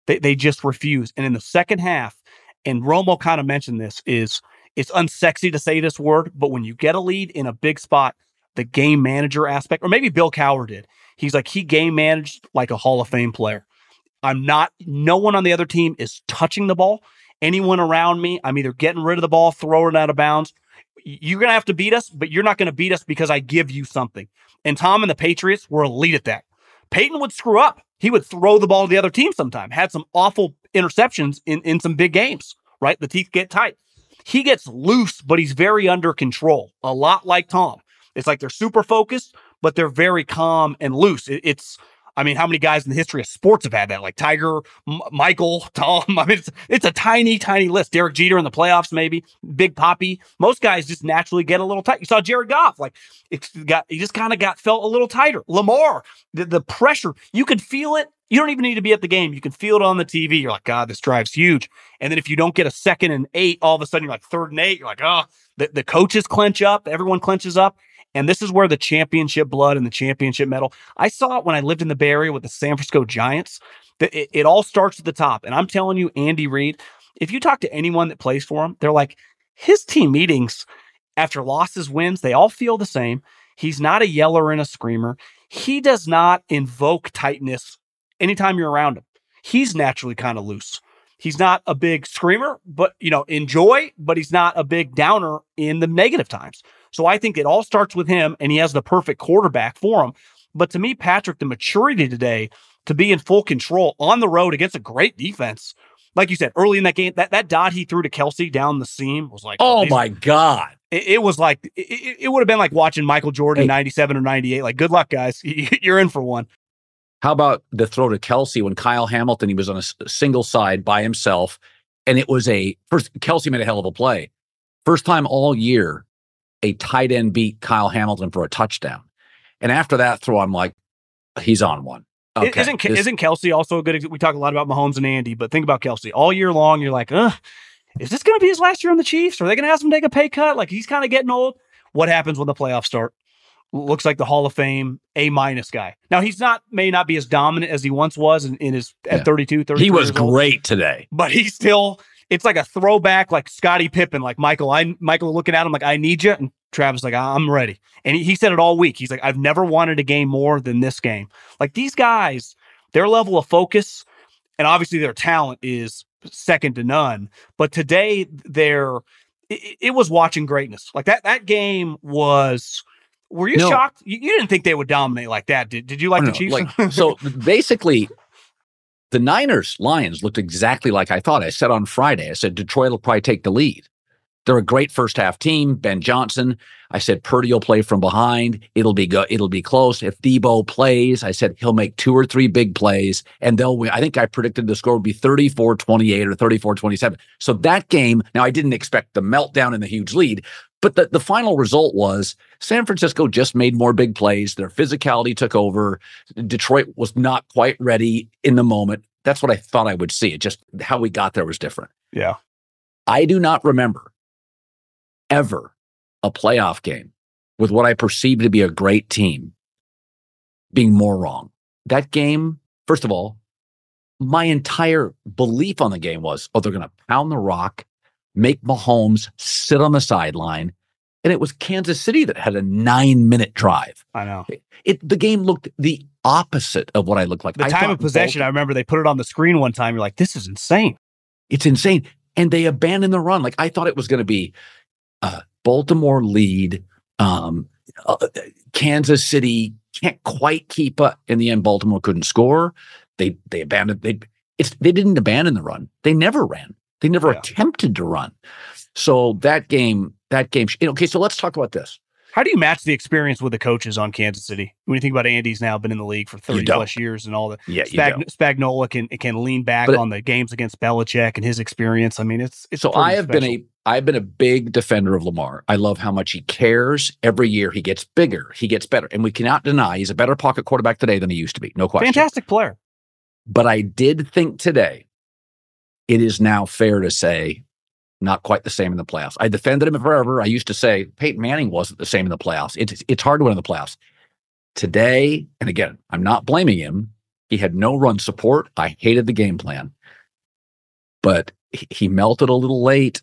They they just refuse. And in the second half, and Romo kind of mentioned this, is it's unsexy to say this word, but when you get a lead in a big spot, the game manager aspect, or maybe Bill Cowher did. He's like he game managed like a Hall of Fame player. I'm not. No one on the other team is touching the ball. Anyone around me, I'm either getting rid of the ball, throwing it out of bounds. You're gonna have to beat us, but you're not gonna beat us because I give you something. And Tom and the Patriots were elite at that. Peyton would screw up. He would throw the ball to the other team sometime. Had some awful interceptions in in some big games. Right, the teeth get tight. He gets loose, but he's very under control. A lot like Tom. It's like they're super focused, but they're very calm and loose. It, it's I mean, how many guys in the history of sports have had that? Like Tiger, M- Michael, Tom. <laughs> I mean, it's, it's a tiny, tiny list. Derek Jeter in the playoffs, maybe Big Poppy. Most guys just naturally get a little tight. You saw Jared Goff, like it got, he just kind of got felt a little tighter. Lamar, the, the pressure, you could feel it. You don't even need to be at the game. You can feel it on the TV. You're like, God, this drive's huge. And then if you don't get a second and eight, all of a sudden you're like third and eight. You're like, oh, the, the coaches clench up. Everyone clenches up. And this is where the championship blood and the championship medal. I saw it when I lived in the Bay Area with the San Francisco Giants. It, it all starts at the top. And I'm telling you, Andy Reid, if you talk to anyone that plays for him, they're like, his team meetings after losses, wins, they all feel the same. He's not a yeller and a screamer. He does not invoke tightness anytime you're around him. He's naturally kind of loose. He's not a big screamer, but you know, enjoy, but he's not a big downer in the negative times. So I think it all starts with him, and he has the perfect quarterback for him. But to me, Patrick, the maturity today to be in full control on the road against a great defense. Like you said early in that game, that, that dot he threw to Kelce down the seam was like, oh, my God. It, it was like, it, it would have been like watching Michael Jordan hey. 97 or 98. Like, good luck, guys. <laughs> You're in for one. How about the throw to Kelce when Kyle Hamilton, he was on a single side by himself, and it was a first, Kelce made a hell of a play. First time all year a tight end beat Kyle Hamilton for a touchdown. And after that throw, I'm like, he's on one. Okay. Isn't this, isn't Kelce also a good? We talk a lot about Mahomes and Andy, but think about Kelce all year long. You're like, uh, is this going to be his last year on the Chiefs? Are they going to ask him to take a pay cut? Like he's kind of getting old. What happens when the playoffs start? Looks like the Hall of Fame A minus guy. Now he's not may not be as dominant as he once was in, in his at yeah. 32, 33 He was great today, but he's still it's like a throwback, like Scottie Pippen, like Michael. I Michael looking at him like I need you, and Travis like I'm ready. And he, he said it all week. He's like I've never wanted a game more than this game. Like these guys, their level of focus and obviously their talent is second to none. But today, they're it, it was watching greatness. Like that that game was. Were you no. shocked? You, you, didn't think they would dominate like that, did? Did you like oh, the Chiefs? Like, <laughs> so basically, the Niners Lions looked exactly like I thought. I said on Friday, I said Detroit will probably take the lead. They're a great first half team. Ben Johnson, I said Purdy will play from behind. It'll be good. It'll be close. If Deebo plays, I said he'll make two or three big plays and they'll win. I think I predicted the score would be 34 28 or 34 27. So that game, now I didn't expect the meltdown and the huge lead, but the, the final result was San Francisco just made more big plays. Their physicality took over. Detroit was not quite ready in the moment. That's what I thought I would see. It just how we got there was different. Yeah. I do not remember ever a playoff game with what I perceived to be a great team being more wrong. That game, first of all, my entire belief on the game was, oh, they're going to pound the rock make Mahomes sit on the sideline. And it was Kansas City that had a nine minute drive. I know. It, it, the game looked the opposite of what I looked like. The I time of possession, I remember they put it on the screen one time. You're like, this is insane. It's insane. And they abandoned the run. Like I thought it was going to be uh, Baltimore lead. Um, uh, Kansas City can't quite keep up. In the end, Baltimore couldn't score. They they abandoned they it's they didn't abandon the run. They never ran. They never yeah. attempted to run. So that game, that game. Okay, so let's talk about this. How do you match the experience with the coaches on Kansas City? When you think about Andy's now been in the league for 30 plus years and all the yeah, Spag- Spagnuolo can can lean back but, on the games against Belichick and his experience. I mean, it's, it's so I have special. been a I've been a big defender of Lamar. I love how much he cares. Every year he gets bigger, he gets better, and we cannot deny he's a better pocket quarterback today than he used to be. No question. Fantastic player. But I did think today it is now fair to say not quite the same in the playoffs. I defended him forever. I used to say Peyton Manning wasn't the same in the playoffs. It's it's hard to win in the playoffs. Today, and again, I'm not blaming him. He had no run support. I hated the game plan, but he melted a little late.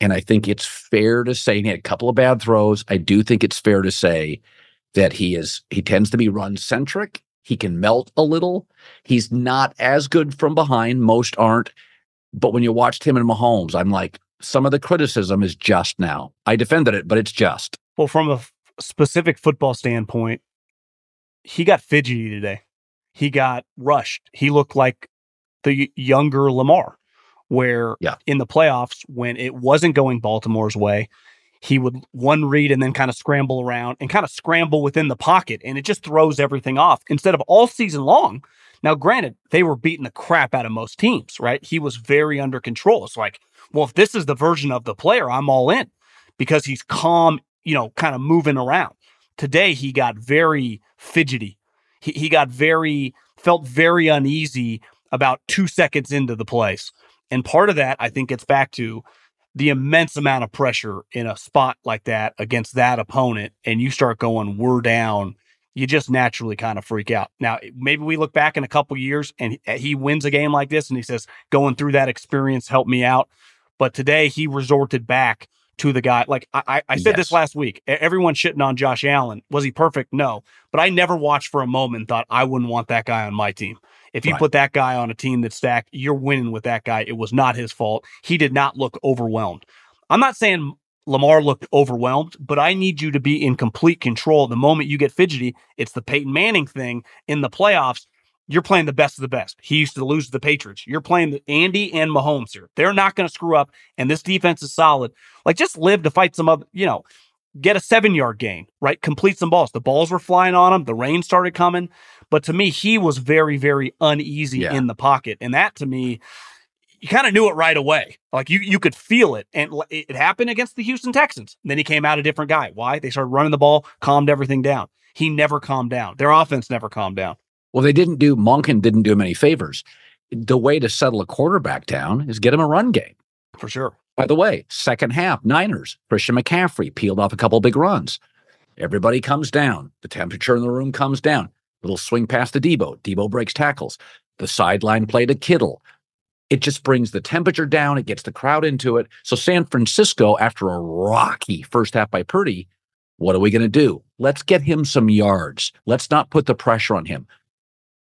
And I think it's fair to say he had a couple of bad throws. I do think it's fair to say that he is he tends to be run centric. He can melt a little. He's not as good from behind. Most aren't. But when you watched him and Mahomes, I'm like, some of the criticism is just now. I defended it, but it's just. Well, from a f- specific football standpoint, he got fidgety today. He got rushed. He looked like the younger Lamar where yeah. in the playoffs, when it wasn't going Baltimore's way, he would one read and then kind of scramble around and kind of scramble within the pocket. And it just throws everything off instead of all season long. Now, granted, they were beating the crap out of most teams, right? He was very under control. It's like, well, if this is the version of the player, I'm all in because he's calm, you know, kind of moving around. Today, he got very fidgety. He, he got very, felt very uneasy about two seconds into the place. And part of that, I think, gets back to the immense amount of pressure in a spot like that against that opponent. And you start going, we're down. You just naturally kind of freak out. Now, maybe we look back in a couple years and he wins a game like this and he says, going through that experience helped me out. But today he resorted back to the guy. Like I, I said yes. this last week, everyone shitting on Josh Allen. Was he perfect? No. But I never watched for a moment and thought I wouldn't want that guy on my team. If you right. put that guy on a team that's stacked, you're winning with that guy. It was not his fault. He did not look overwhelmed. I'm not saying Lamar looked overwhelmed, but I need you to be in complete control. The moment you get fidgety, it's the Peyton Manning thing in the playoffs. You're playing the best of the best. He used to lose to the Patriots. You're playing the Andy and Mahomes here. They're not going to screw up, and this defense is solid. Like just live to fight some other, you know, get a seven yard gain, right? Complete some balls. The balls were flying on him. The rain started coming. But to me, he was very, very uneasy yeah. in the pocket. And that to me, you kind of knew it right away. Like you, you could feel it. And it happened against the Houston Texans. And then he came out a different guy. Why? They started running the ball, calmed everything down. He never calmed down. Their offense never calmed down. Well, they didn't do, Monken didn't do him any favors. The way to settle a quarterback down is get him a run game. For sure. By the way, second half, Niners, Christian McCaffrey peeled off a couple big runs. Everybody comes down. The temperature in the room comes down. Little swing past to Deebo. Deebo breaks tackles. The sideline play to Kittle. It just brings the temperature down. It gets the crowd into it. So San Francisco, after a rocky first half by Purdy, what are we going to do? Let's get him some yards. Let's not put the pressure on him.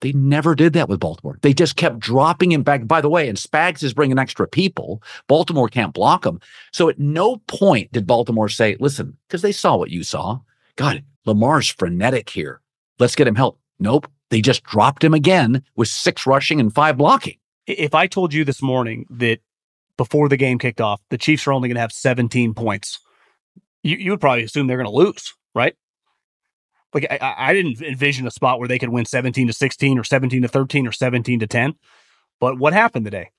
They never did that with Baltimore. They just kept dropping him back. By the way, and Spags is bringing extra people. Baltimore can't block him. So at no point did Baltimore say, listen, because they saw what you saw. God, Lamar's frenetic here. Let's get him help. Nope. They just dropped him again with six rushing and five blocking. If I told you this morning that before the game kicked off, the Chiefs are only going to have 17 points, you, you would probably assume they're going to lose, right? Like I, I didn't envision a spot where they could win 17 to 16 or 17 to 13 or 17 to 10. But what happened today?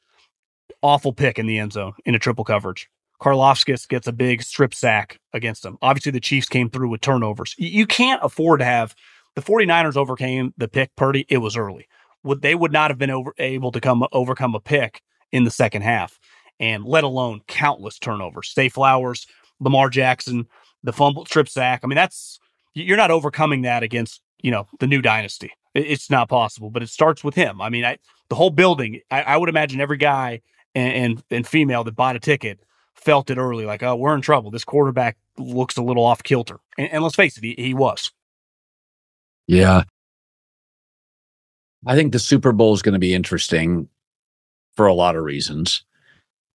Awful pick in the end zone in a triple coverage. Karlaftis gets a big strip sack against them. Obviously, the Chiefs came through with turnovers. You can't afford to have the 49ers overcame the pick Purdy. It was early. Would they would not have been over, able to come overcome a pick in the second half, and let alone countless turnovers. Zay Flowers, Lamar Jackson, the fumble strip sack. I mean, that's you're not overcoming that against you know the new dynasty. It's not possible, but it starts with him. I mean, I, the whole building. I, I would imagine every guy and, and and female that bought a ticket felt it early, like, oh, we're in trouble. This quarterback looks a little off kilter. And, and let's face it, he, he was. Yeah. I think the Super Bowl is going to be interesting for a lot of reasons.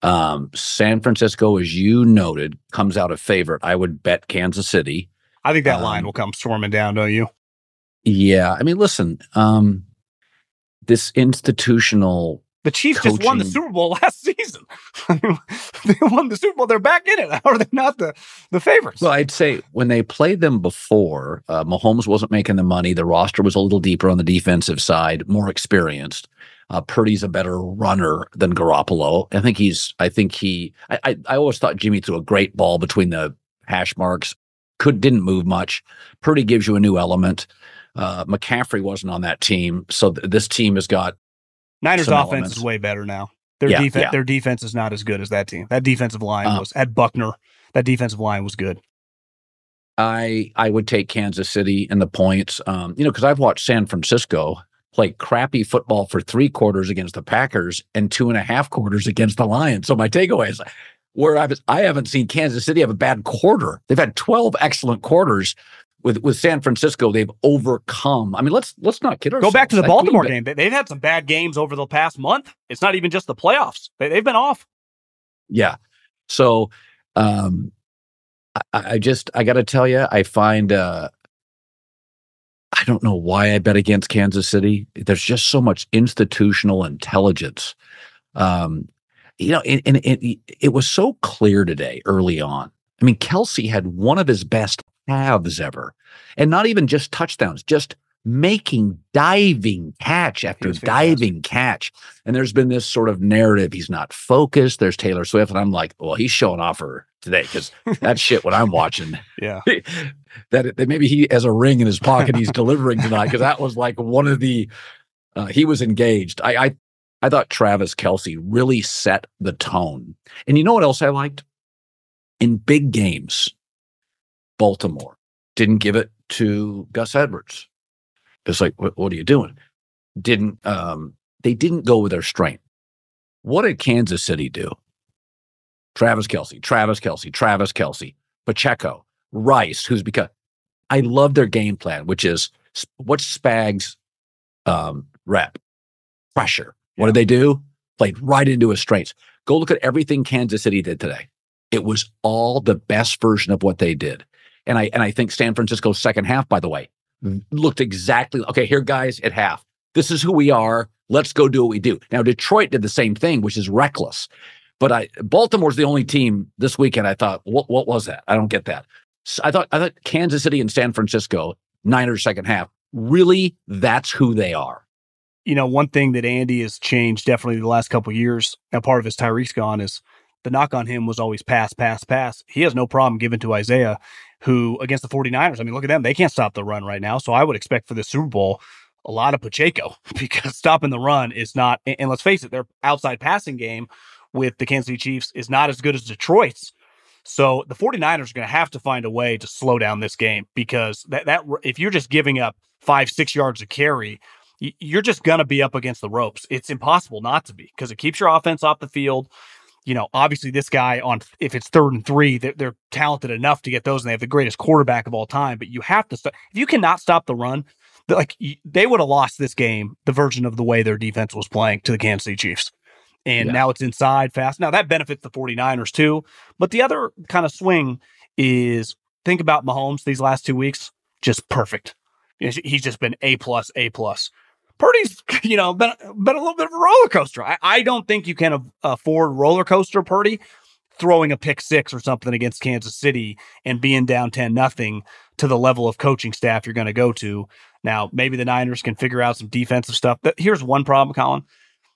Um, San Francisco, as you noted, comes out a favorite. I would bet Kansas City. I think that um, line will come storming down, don't you? Yeah. I mean, listen, um, this institutional the Chiefs coaching. just won the Super Bowl <laughs> last season. <laughs> they won the Super Bowl. They're back in it. How <laughs> are they not the, the favorites? Well, I'd say when they played them before, uh, Mahomes wasn't making the money. The roster was a little deeper on the defensive side, more experienced. Uh, Purdy's a better runner than Garoppolo. I think he's. I think he. I, I, I always thought Jimmy threw a great ball between the hash marks. Could didn't move much. Purdy gives you a new element. Uh, McCaffrey wasn't on that team, so th- this team has got Niners offense elements. is way better now. Their yeah, defense, yeah. their defense is not as good as that team. That defensive line uh, was at Buckner. That defensive line was good. I I would take Kansas City and the points. Um, you know, because I've watched San Francisco play crappy football for three quarters against the Packers and two and a half quarters against the Lions. So my takeaway is where I've, I haven't seen Kansas City have a bad quarter. They've had 12 excellent quarters. With, with San Francisco, they've overcome. I mean, let's let's not kid ourselves. Go back to the That Baltimore game. They- They've had some bad games over the past month. It's not even just the playoffs. They, they've been off. Yeah. So um I, I just I gotta tell you, I find uh I don't know why I bet against Kansas City. There's just so much institutional intelligence. Um, you know, and, and it, it was so clear today early on. I mean, Kelce had one of his best halves ever, and not even just touchdowns, just making diving catch after diving catch. And there's been this sort of narrative he's not focused. There's Taylor Swift, and I'm like, well, he's showing off for today because that shit when I'm watching <laughs> Yeah. <laughs> that, that maybe he has a ring in his pocket he's delivering tonight because that was like one of the uh, he was engaged. I, I I thought Travis Kelce really set the tone. And you know what else I liked? In big games, Baltimore didn't give it to Gus Edwards. It's like, what, what are you doing? Didn't um they didn't go with their strength. What did Kansas City do? Travis Kelce, Travis Kelce, Travis Kelce, Pacheco, Rice, who's because I love their game plan, which is what's Spags um, rep? Pressure. What did they do? Played right into his strengths. Go look at everything Kansas City did today. It was all the best version of what they did. And I and I think San Francisco's second half, by the way, looked exactly okay. Here, guys, at half, this is who we are. Let's go do what we do. Now, Detroit did the same thing, which is reckless. But I Baltimore's the only team this weekend. I thought, what what was that? I don't get that. So I thought I thought Kansas City and San Francisco, Niners second half, really that's who they are. you know, one thing that Andy has changed definitely the last couple years, now part of his Tyreek's gone, is the knock on him was always pass, pass, pass. He has no problem giving to Isaiah, who against the 49ers, I mean, look at them. They can't stop the run right now. So I would expect for the Super Bowl a lot of Pacheco <laughs> because stopping the run is not, and let's face it, their outside passing game with the Kansas City Chiefs is not as good as Detroit's. So the 49ers are going to have to find a way to slow down this game because that, that if you're just giving up five, six yards of carry, you're just going to be up against the ropes. It's impossible not to be because it keeps your offense off the field. You know, obviously, this guy on if it's third and three, they're, they're talented enough to get those, and they have the greatest quarterback of all time. But you have to stop if you cannot stop the run. Like they would have lost this game, the version of the way their defense was playing to the Kansas City Chiefs. And Yeah. now it's inside fast. Now that benefits the 49ers too. But the other kind of swing is think about Mahomes these last two weeks, just perfect. He's he's just been A plus, A plus. Purdy's, <laughs> you know, been, been a little bit of a roller coaster. I, I don't think you can afford roller coaster Purdy throwing a pick six or something against Kansas City and being down 10 nothing to the level of coaching staff you're going to go to. Now, maybe the Niners can figure out some defensive stuff. But here's one problem, Colin.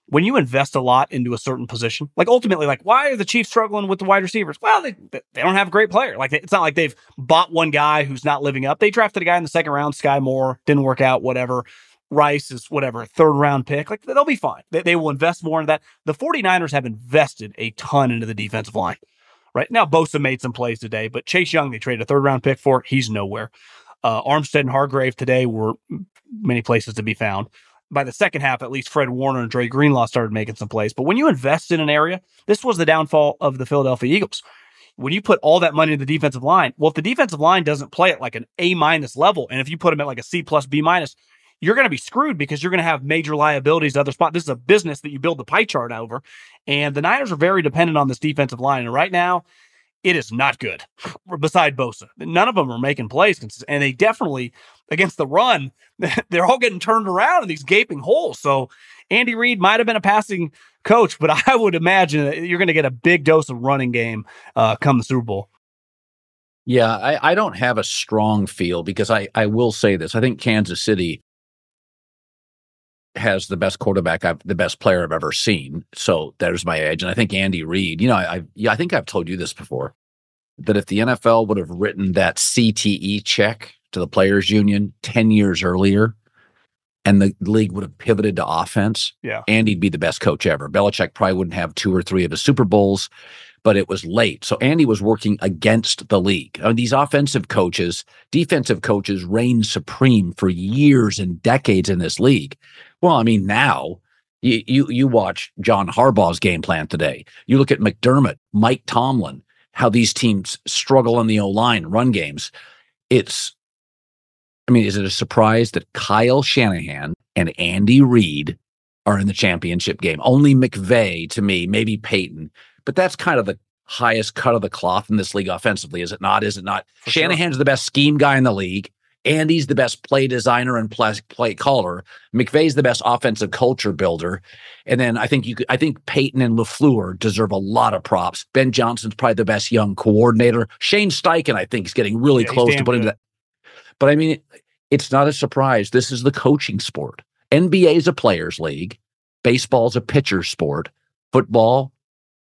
When you invest a lot into a certain position, like ultimately, like why are the Chiefs struggling with the wide receivers? Well, they they don't have a great player. Like it's not like they've bought one guy who's not living up. They drafted a guy in the second round, Sky Moore, didn't work out, whatever. Rice is whatever, third round pick. Like they'll be fine. They, they will invest more in that. The 49ers have invested a ton into the defensive line. Right now, Bosa made some plays today, but Chase Young, they traded a third round pick for. He's nowhere. Uh, Armstead and Hargrave today were many places to be found. By the second half, at least Fred Warner and Dre Greenlaw started making some plays. But when you invest in an area, this was the downfall of the Philadelphia Eagles. When you put all that money in the defensive line, well, if the defensive line doesn't play at like an A minus level, and if you put them at like a C plus B minus, you're going to be screwed because you're going to have major liabilities other spots. This is a business that you build the pie chart over. And the Niners are very dependent on this defensive line. And right now, it is not good. <laughs> Beside Bosa, none of them are making plays, and they definitely against the run, <laughs> they're all getting turned around in these gaping holes. So Andy Reid might have been a passing coach, but <laughs> I would imagine that you're going to get a big dose of running game uh, come the Super Bowl. Yeah, I, I don't have a strong feel because I, I will say this. I think Kansas City has the best quarterback, I've, the best player I've ever seen. So there's my edge. And I think Andy Reid, you know, I, I yeah, I think I've told you this before that if the NFL would have written that CTE check to the players union 10 years earlier and the league would have pivoted to offense, Yeah. Andy'd be the best coach ever. Belichick probably wouldn't have two or three of his Super Bowls, but it was late. So Andy was working against the league. I mean, these offensive coaches, defensive coaches reign supreme for years and decades in this league. Well, I mean, now you, you you watch John Harbaugh's game plan today. You look at McDermott, Mike Tomlin, how these teams struggle on the O line, run games. It's, I mean, is it a surprise that Kyle Shanahan and Andy Reid are in the championship game? Only McVay to me, maybe Peyton, but that's kind of the highest cut of the cloth in this league offensively, is it not? Is it not? For Shanahan's the best scheme guy in the league. Andy's the best play designer and play, caller. McVay's the best offensive culture builder. And then I think you could, I think Peyton and LaFleur deserve a lot of props. Ben Johnson's probably the best young coordinator. Shane Steichen, I think, is getting really Yeah, close to putting good. that. But I mean, it's not a surprise. This is the coaching sport. NBA is a players' league. Baseball's a pitcher's sport. Football,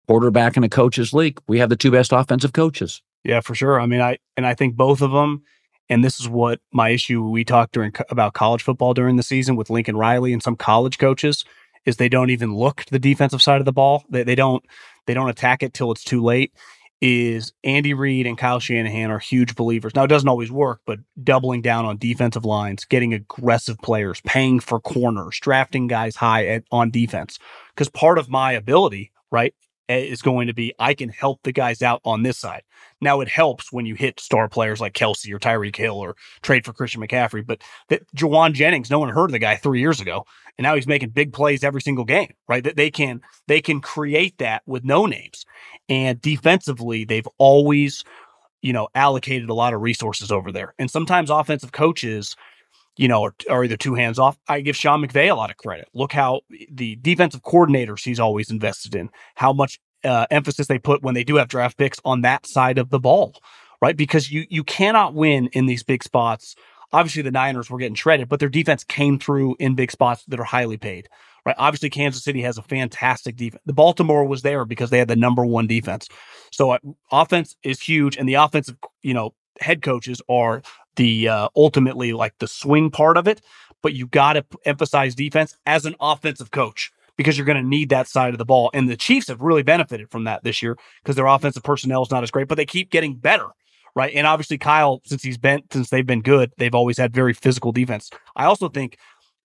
quarterback, and a coaches' league. We have the two best offensive coaches. Yeah, for sure. I mean, I and I think both of them, and this is what my issue we talked during about college football during the season with Lincoln Riley and some college coaches is they don't even look to the defensive side of the ball. They they don't they don't attack it till it's too late. Is Andy Reid and Kyle Shanahan are huge believers. Now it doesn't always work, but doubling down on defensive lines, getting aggressive players, paying for corners, drafting guys high at, on defense. Because part of my ability, right, is going to be I can help the guys out on this side. Now it helps when you hit star players like Kelce or Tyreek Hill or trade for Christian McCaffrey, but that Jauan Jennings, no one heard of the guy three years ago, and now he's making big plays every single game. Right? That they can they can create that with no names, and defensively they've always you know allocated a lot of resources over there, and sometimes offensive coaches. You know, are, are either two hands off. I give Sean McVay a lot of credit. Look how the defensive coordinators he's always invested in, how much uh, emphasis they put when they do have draft picks on that side of the ball, right? Because you you cannot win in these big spots. Obviously, the Niners were getting shredded, but their defense came through in big spots that are highly paid, right? Obviously, Kansas City has a fantastic defense. The Baltimore was there because they had the number one defense. So uh, offense is huge, and the offensive, you know, head coaches are the uh, ultimately like the swing part of it. But you got to emphasize defense as an offensive coach because you're going to need that side of the ball. And the Chiefs have really benefited from that this year because their offensive personnel is not as great, but they keep getting better. Right. And obviously Kyle, since he's been since they've been good, they've always had very physical defense. I also think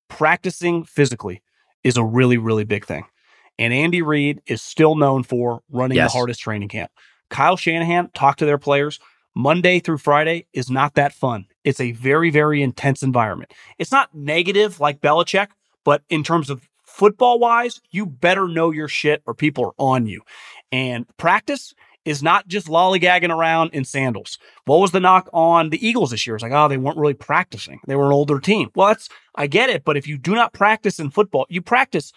practicing physically is a really, really big thing. And Andy Reid is still known for running Yes. the hardest training camp. Kyle Shanahan talked to their players. Monday through Friday is not that fun. It's a very, very intense environment. It's not negative like Belichick, but in terms of football wise, you better know your shit or people are on you. And practice is not just lollygagging around in sandals. What was the knock on the Eagles this year? It's like, oh, they weren't really practicing. They were an older team. Well, that's, I get it. But if you do not practice in football, you practice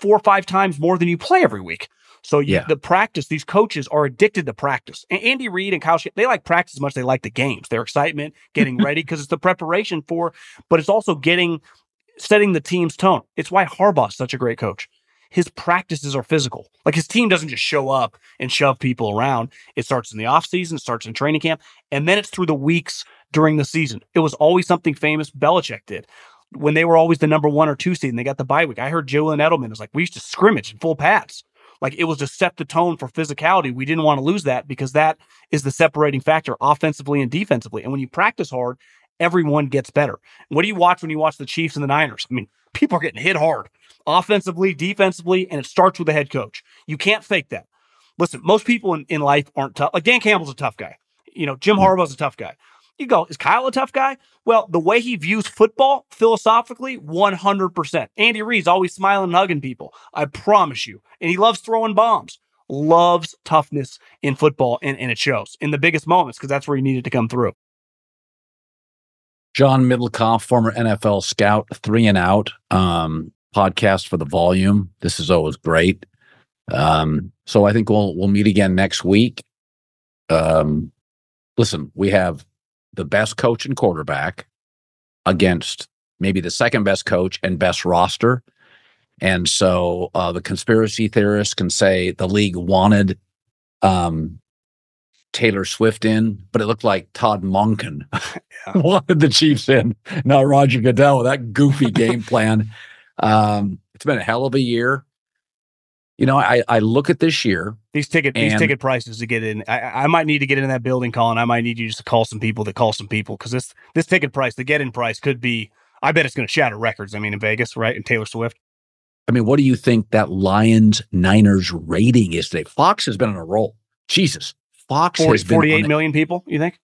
four or five times more than you play every week. So you, Yeah. the practice, these coaches are addicted to practice. And Andy Reid and Kyle, Shan- they like practice as much as they like the games. Their excitement, getting <laughs> ready, because it's the preparation for, but it's also getting, setting the team's tone. It's why Harbaugh's such a great coach. His practices are physical. Like his team doesn't just show up and shove people around. It starts in the offseason, it starts in training camp, and then it's through the weeks during the season. It was always something famous Belichick did. When they were always the number one or two seed and they got the bye week, I heard Julian Edelman was like, we used to scrimmage in full pads. Like it was to set the tone for physicality. We didn't want to lose that because that is the separating factor offensively and defensively. And when you practice hard, everyone gets better. What do you watch when you watch the Chiefs and the Niners? I mean, people are getting hit hard offensively, defensively, and it starts with the head coach. You can't fake that. Listen, most people in, in life aren't tough. Like Dan Campbell's a tough guy. You know, Jim hmm. Harbaugh's a tough guy. You go, is Kyle a tough guy? Well, the way he views football philosophically, 100%. Andy Reid's always smiling and hugging people. I promise you. And he loves throwing bombs. Loves toughness in football, and, and it shows in the biggest moments because that's where he needed to come through. John Middlekauff, former NFL scout, three and out um, podcast for the volume. This is always great. Um, so I think we'll we'll meet again next week. Um, listen, we have the best coach and quarterback against maybe the second best coach and best roster. And so uh, the conspiracy theorists can say the league wanted um, Taylor Swift in, but it looked like Todd Monken <laughs> <laughs> wanted the Chiefs in, not Roger Goodell with that goofy game <laughs> plan. Um, it's been a hell of a year. You know, I, I look at this year. These ticket these ticket prices to get in. I, I might need to get in that building, Colin. I might need you just to call some people that call some people because this this ticket price, the get in price, could be I bet it's going to shatter records. I mean, in Vegas, right? And Taylor Swift. I mean, what do you think that Lions Niners rating is today? Fox has been on a roll. Jesus. Fox 40, has been 48 on a- million people, you think?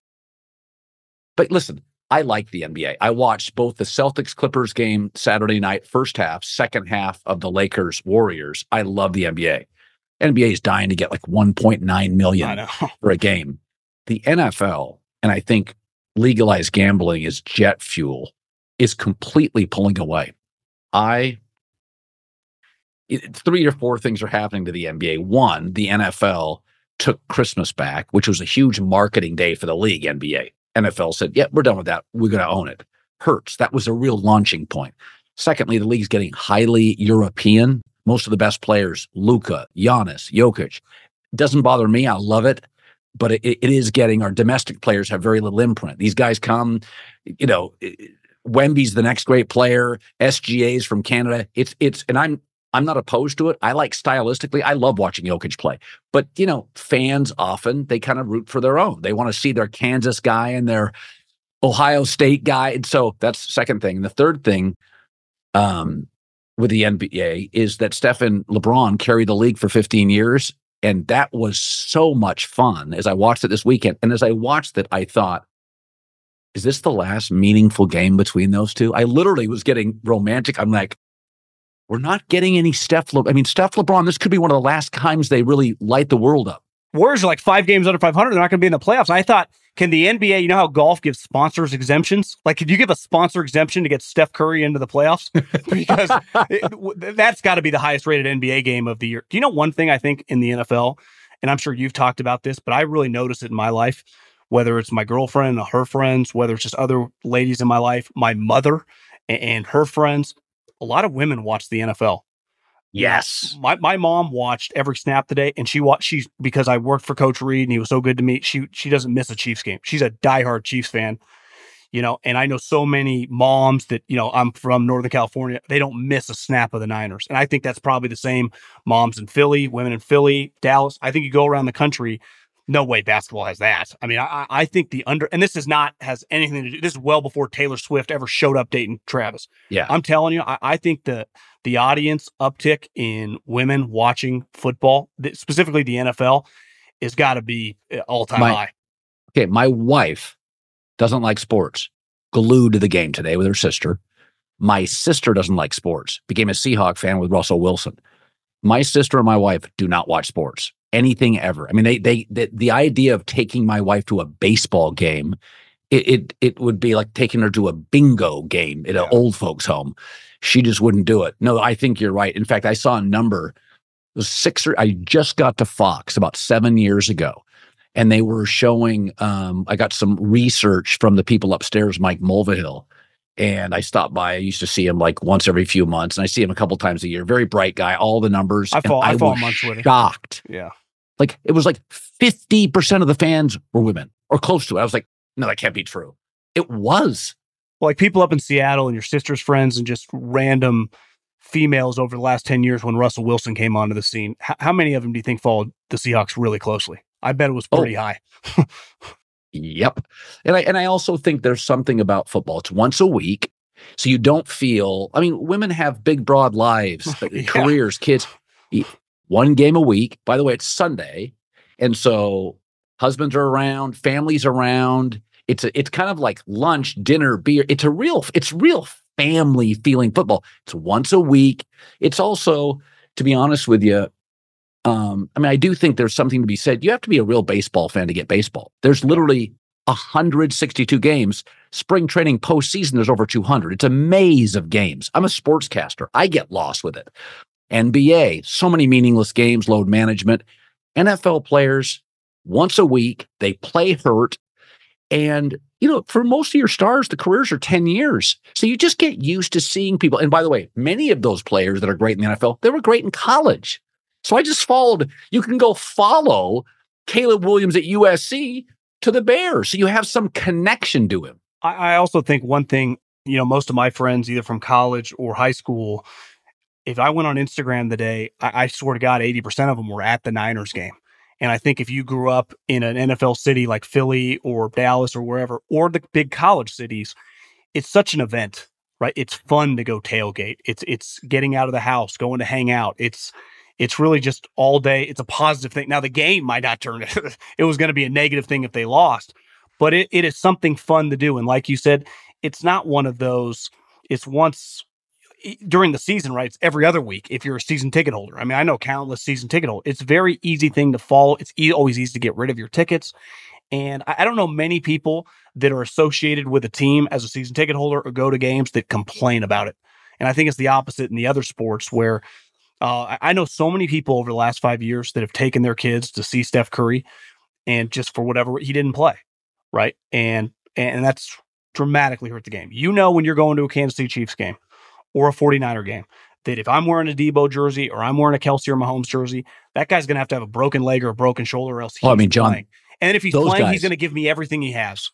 But listen, I like the NBA. I watched both the Celtics Clippers game Saturday night, first half, second half of the Lakers Warriors. I love the NBA. NBA is dying to get like 1.9 I million for a game. The NFL, and I think legalized gambling is jet fuel, is completely pulling away. I it- three or four things are happening to the NBA. One, the NFL took Christmas back, which was a huge marketing day for the league, NBA. NFL said, yeah, we're done with that. We're going to own it. Hurts. That was a real launching point. Secondly, the league's getting highly European. Most of the best players, Luka, Giannis, Jokic. Doesn't bother me. I love it. But it, it is getting our domestic players have very little imprint. These guys come, you know, Wemby's the next great player. SGA's from Canada. It's it's and I'm I'm not opposed to it. I like stylistically. I love watching Jokic play. But you know, fans often they kind of root for their own. They want to see their Kansas guy and their Ohio State guy. And so that's the second thing. And the third thing, um, with the NBA is that Stephen LeBron carried the league for 15 years. And that was so much fun as I watched it this weekend. And as I watched it, I thought, is this the last meaningful game between those two? I literally was getting romantic. I'm like, we're not getting any Steph. Le- I mean, Steph LeBron. This could be one of the last times they really light the world up. Warriors are like five games under 500. They're not going to be in the playoffs. I thought, can the NBA, you know how golf gives sponsors exemptions? Like, could you give a sponsor exemption to get Steph Curry into the playoffs? <laughs> because it, that's got to be the highest rated NBA game of the year. Do you know one thing I think in the NFL, and I'm sure you've talked about this, but I really notice it in my life, whether it's my girlfriend, her friends, whether it's just other ladies in my life, my mother and her friends, a lot of women watch the NFL. Yes. My my mom watched every snap today, and she watched. She's because I worked for Coach Reid, and he was so good to me. She she doesn't miss a Chiefs game. She's a diehard Chiefs fan, you know. And I know so many moms that you know. I'm from Northern California. They don't miss a snap of the Niners, and I think that's probably the same. Moms in Philly, women in Philly, Dallas. I think you go around the country. No way basketball has that. I mean, I, I think the under, and this is not has anything to do. This is well before Taylor Swift ever showed up dating Travis. Yeah. I'm telling you, I, I think the the audience uptick in women watching football, specifically the NFL, has got to be eh, all time high. Okay, my wife doesn't like sports. Glued to the game today with her sister. My sister doesn't like sports. Became a Seahawk fan with Russell Wilson. My sister and my wife do not watch sports. Anything ever. I mean, they they the, the idea of taking my wife to a baseball game, it it, it would be like taking her to a bingo game at an old folks' home. She just wouldn't do it. No, I think you're right. In fact, I saw a number. It was six or I just got to Fox about seven years ago and they were showing um, i got some research from the people upstairs mike mulvihill and i stopped by i used to see him like once every few months and i see him a couple times a year very bright guy all the numbers I and follow- I follow was shocked Yeah. Like it was like 50% of the fans were women or close to it i was like no that can't be true it was Well, like people up in Seattle and your sister's friends and just random females over the last 10 years when Russell Wilson came onto the scene. H- how many of them do you think followed the Seahawks really closely? I bet it was oh. pretty Oh. high. <laughs> Yep. And I and I also think there's something about football. It's once a week. So you don't feel I mean, women have big, broad lives, <laughs> Yeah. careers, kids. One game a week. By the way, it's Sunday. And so husbands are around, families around. It's a, it's kind of like lunch, dinner, beer. It's a real, it's real family feeling football. It's once a week. It's also, to be honest with you, um, I mean, I do think there's something to be said. You have to be a real baseball fan to get baseball. There's literally 162 games. Spring training postseason, there's over 200. It's a maze of games. I'm a sportscaster. I get lost with it. NBA, so many meaningless games, load management. NFL players, once a week, they play hurt. And, you know, for most of your stars, the careers are 10 years. So you just get used to seeing people. And by the way, many of those players that are great in the NFL, they were great in college. So I just followed. You can go follow Caleb Williams at USC to the Bears. So you have some connection to him. I, also think one thing, you know, most of my friends, either from college or high school, if I went on Instagram today, I, I swear to God, 80% of them were at the Niners game. And I think if you grew up in an NFL city like Philly or Dallas or wherever, or the big college cities, it's such an event. right? It's fun to go tailgate. It's it's getting out of the house, going to hang out. It's it's really just all day. It's a positive thing. Now the game might not turn <laughs> it was going to be a negative thing if they lost, but it, it is something fun to do. And like you said, it's not one of those. It's once during the season, right? It's every other week if you're a season ticket holder. I mean, I know countless season ticket holders. It's a very easy thing to follow. It's e- always easy to get rid of your tickets. And I, I, don't know many people that are associated with a team as a season ticket holder or go to games that complain about it. And I think it's the opposite in the other sports where uh, I know so many people over the last five years that have taken their kids to see Steph Curry and just for whatever he didn't play. Right. And, and that's dramatically hurt the game. You know, when you're going to a Kansas City Chiefs game, or a 49er game. That if I'm wearing a Deebo jersey or I'm wearing a Kelce or Mahomes jersey, that guy's going to have to have a broken leg or a broken shoulder, or else he's well, I mean, John, playing. And if he's playing, guys, he's going to give me everything he has.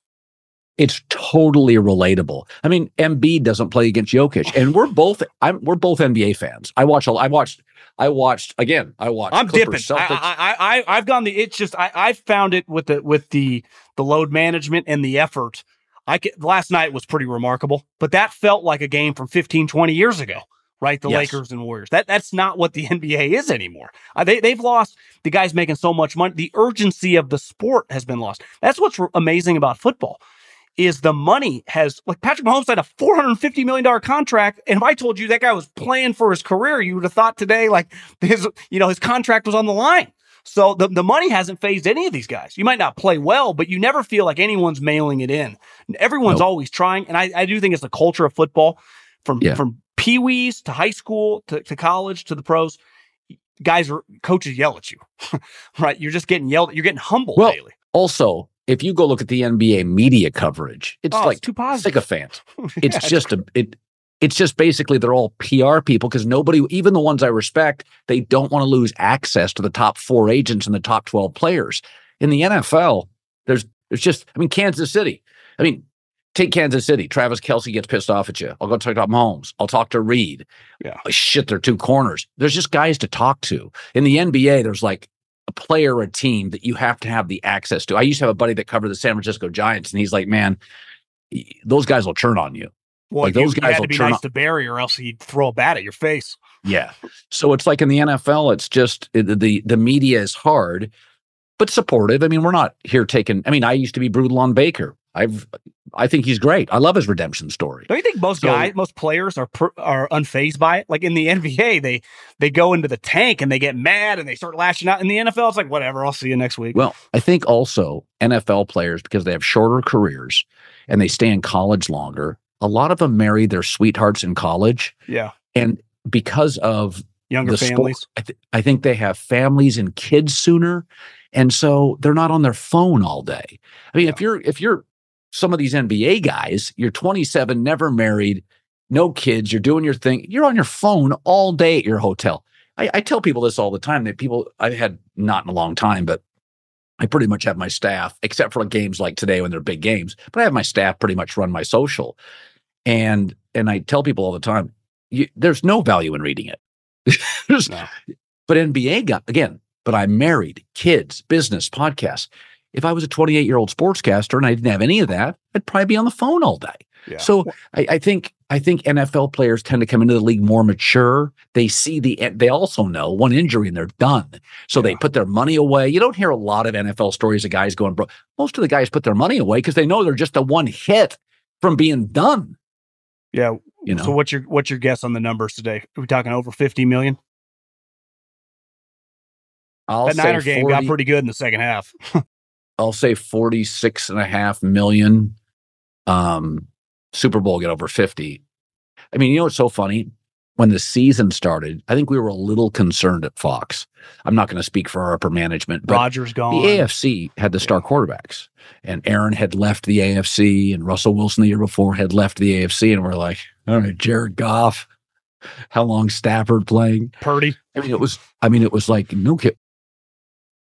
It's totally relatable. I mean, Embiid doesn't play against Jokic, and we're both I'm we're both NBA fans. I watch. I watched. I watched again. I watched. I'm Clippers, dipping. I, I, I I've gone the. It's just I I found it with the with the the load management and the effort I could, last night was pretty remarkable, but that felt like a game from 15, 20 years ago, right? The yes. Lakers and Warriors. That that's not what the <laughs> NBA is anymore. Uh, they they've lost the guys making so much money. The urgency of the sport has been lost. That's what's amazing about football is the money has like Patrick Mahomes had a four hundred fifty million dollar contract, and if I told you that guy was playing for his career, you would have thought today like <laughs> his you know his contract was on the line. So the, the money hasn't fazed any of these guys. You might not play well, but you never feel like anyone's mailing it in. Everyone's nope. always trying. And I, I do think it's the culture of football from, yeah. from pee wees to high school to, to college to the pros. Guys are coaches yell at you, <laughs> right? You're just getting yelled at. You're getting humbled well, daily. Also, if you go look at the NBA media coverage, it's oh, like it's too positive. sycophant. <laughs> It's yeah, just a it it's just basically they're all PR people because nobody, even the ones I respect, they don't want to lose access to the top four agents and the top 12 players. In the NFL, there's there's just, I mean, Kansas City. I mean, take Kansas City. Travis Kelce gets pissed off at you. I'll go talk to Mahomes. I'll talk to Reid. Yeah. Oh, shit, they're two corners. There's just guys to talk to. In the NBA, there's like a player, a team that you have to have the access to. I used to have a buddy that covered the San Francisco Giants, and he's like, man, those guys will turn on you. Well, like those you, guys you had to be nice to Barry, or else he'd throw a bat at your face. Yeah. So it's like in the NFL, it's just the the media is hard, but supportive. I mean, we're not here taking. I mean, I used to be brutal on Baker. I've I think he's great. I love his redemption story. Don't you think most so, guys, most players are are unfazed by it? Like in the <laughs> NBA, they they go into the tank and they get mad and they start lashing out. In the NFL, it's like whatever. I'll see you next week. Well, I think also NFL players because they have shorter careers and they stay in college longer a lot of them marry their sweethearts in college. Yeah. And because of younger families, sport, I, th- I, think they have families and kids sooner. And so they're not on their phone all day. I mean, yeah. if you're, if you're some of these NBA guys, you're 27, never married, no kids, you're doing your thing, you're on your phone all day at your hotel. I, I tell people this all the time that people I've had not in a long time, but I pretty much have my staff, except for games like today when they're big games, but I have my staff pretty much run my social. And and I tell people all the time, you, there's no value in reading it. <laughs> no. But NBA got again. But I'm married, kids, business, podcast. If I was a 28 year old sportscaster and I didn't have any of that, I'd probably be on the phone all day. Yeah. So I, I, think I think NFL players tend to come into the league more mature. They see the they also know one injury and they're done. So yeah. they put their money away. You don't hear a lot of NFL stories of guys going broke. Most of the guys put their money away because they know they're just a one hit from being done. Yeah. You know. So what's your what's your guess on the numbers today? Are we talking over 50 million? I'll that Niner game 40, got pretty good in the second half. <laughs> I'll say 46 and a half million. Um, Super Bowl get over 50. I mean, you know what's so funny? When the season started, I think we were a little concerned at Fox. I'm not going to speak for our upper management, but Rodgers gone. The AFC had the star quarterbacks and Aaron had left the AFC, and Russell Wilson the year before had left the AFC, and we're like, all right, Jared Goff, how long Stafford playing? Purdy. I mean, it was. I mean, it was like no kid.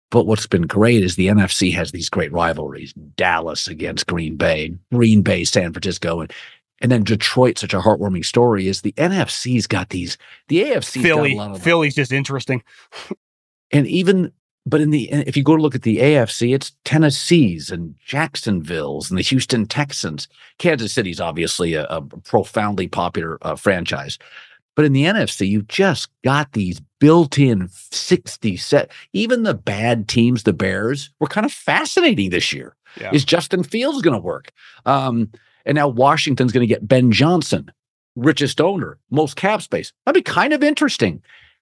But what's been great is the NFC has these great rivalries: Dallas against Green Bay, Green Bay, San Francisco, and and then Detroit. Such a heartwarming story is the NFC's got these. The AFC Philly, Philly's just interesting. <laughs> and even but in the if you go to look at the AFC, it's Tennessee's and Jacksonville's and the Houston Texans. Kansas City's obviously a, a profoundly popular uh, franchise, but in the NFC, you've just got these built-in 60 set. Even the bad teams, the Bears, were kind of fascinating this year. Yeah. Is Justin Fields going to work? Um, and now Washington's going to get Ben Johnson, richest owner, most cap space. That'd be kind of interesting.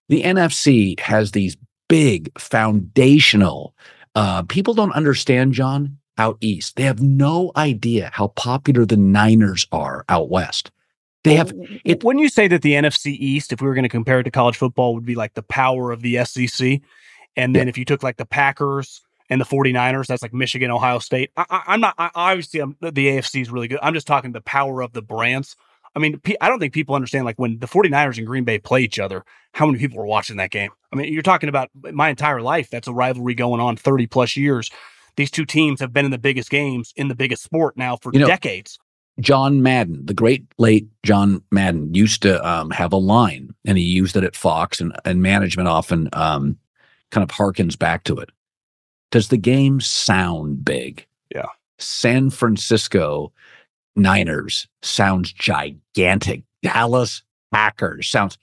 The NFC has these big foundational. Uh, people don't understand, John, out east. They have no idea how popular the Niners are out west. They have it. When you say that the NFC East, if we were going to compare it to college football, would be like the power of the SEC. And then yeah. if you took like the Packers and the 49ers, that's like Michigan, Ohio State. I, am not, I, obviously, I'm, the AFC is really good. I'm just talking the power of the brands. I mean, I don't think people understand like when the 49ers and Green Bay play each other, how many people were watching that game. I mean, you're talking about my entire life. That's a rivalry going on 30 plus years. These two teams have been in the biggest games in the biggest sport now for you know, decades. John Madden, the great late John Madden, used to um, have a line, and he used it at Fox, and, and management often um, kind of harkens back to it. Does the game sound big? Yeah. San Francisco Niners sounds gigantic. Dallas Packers sounds.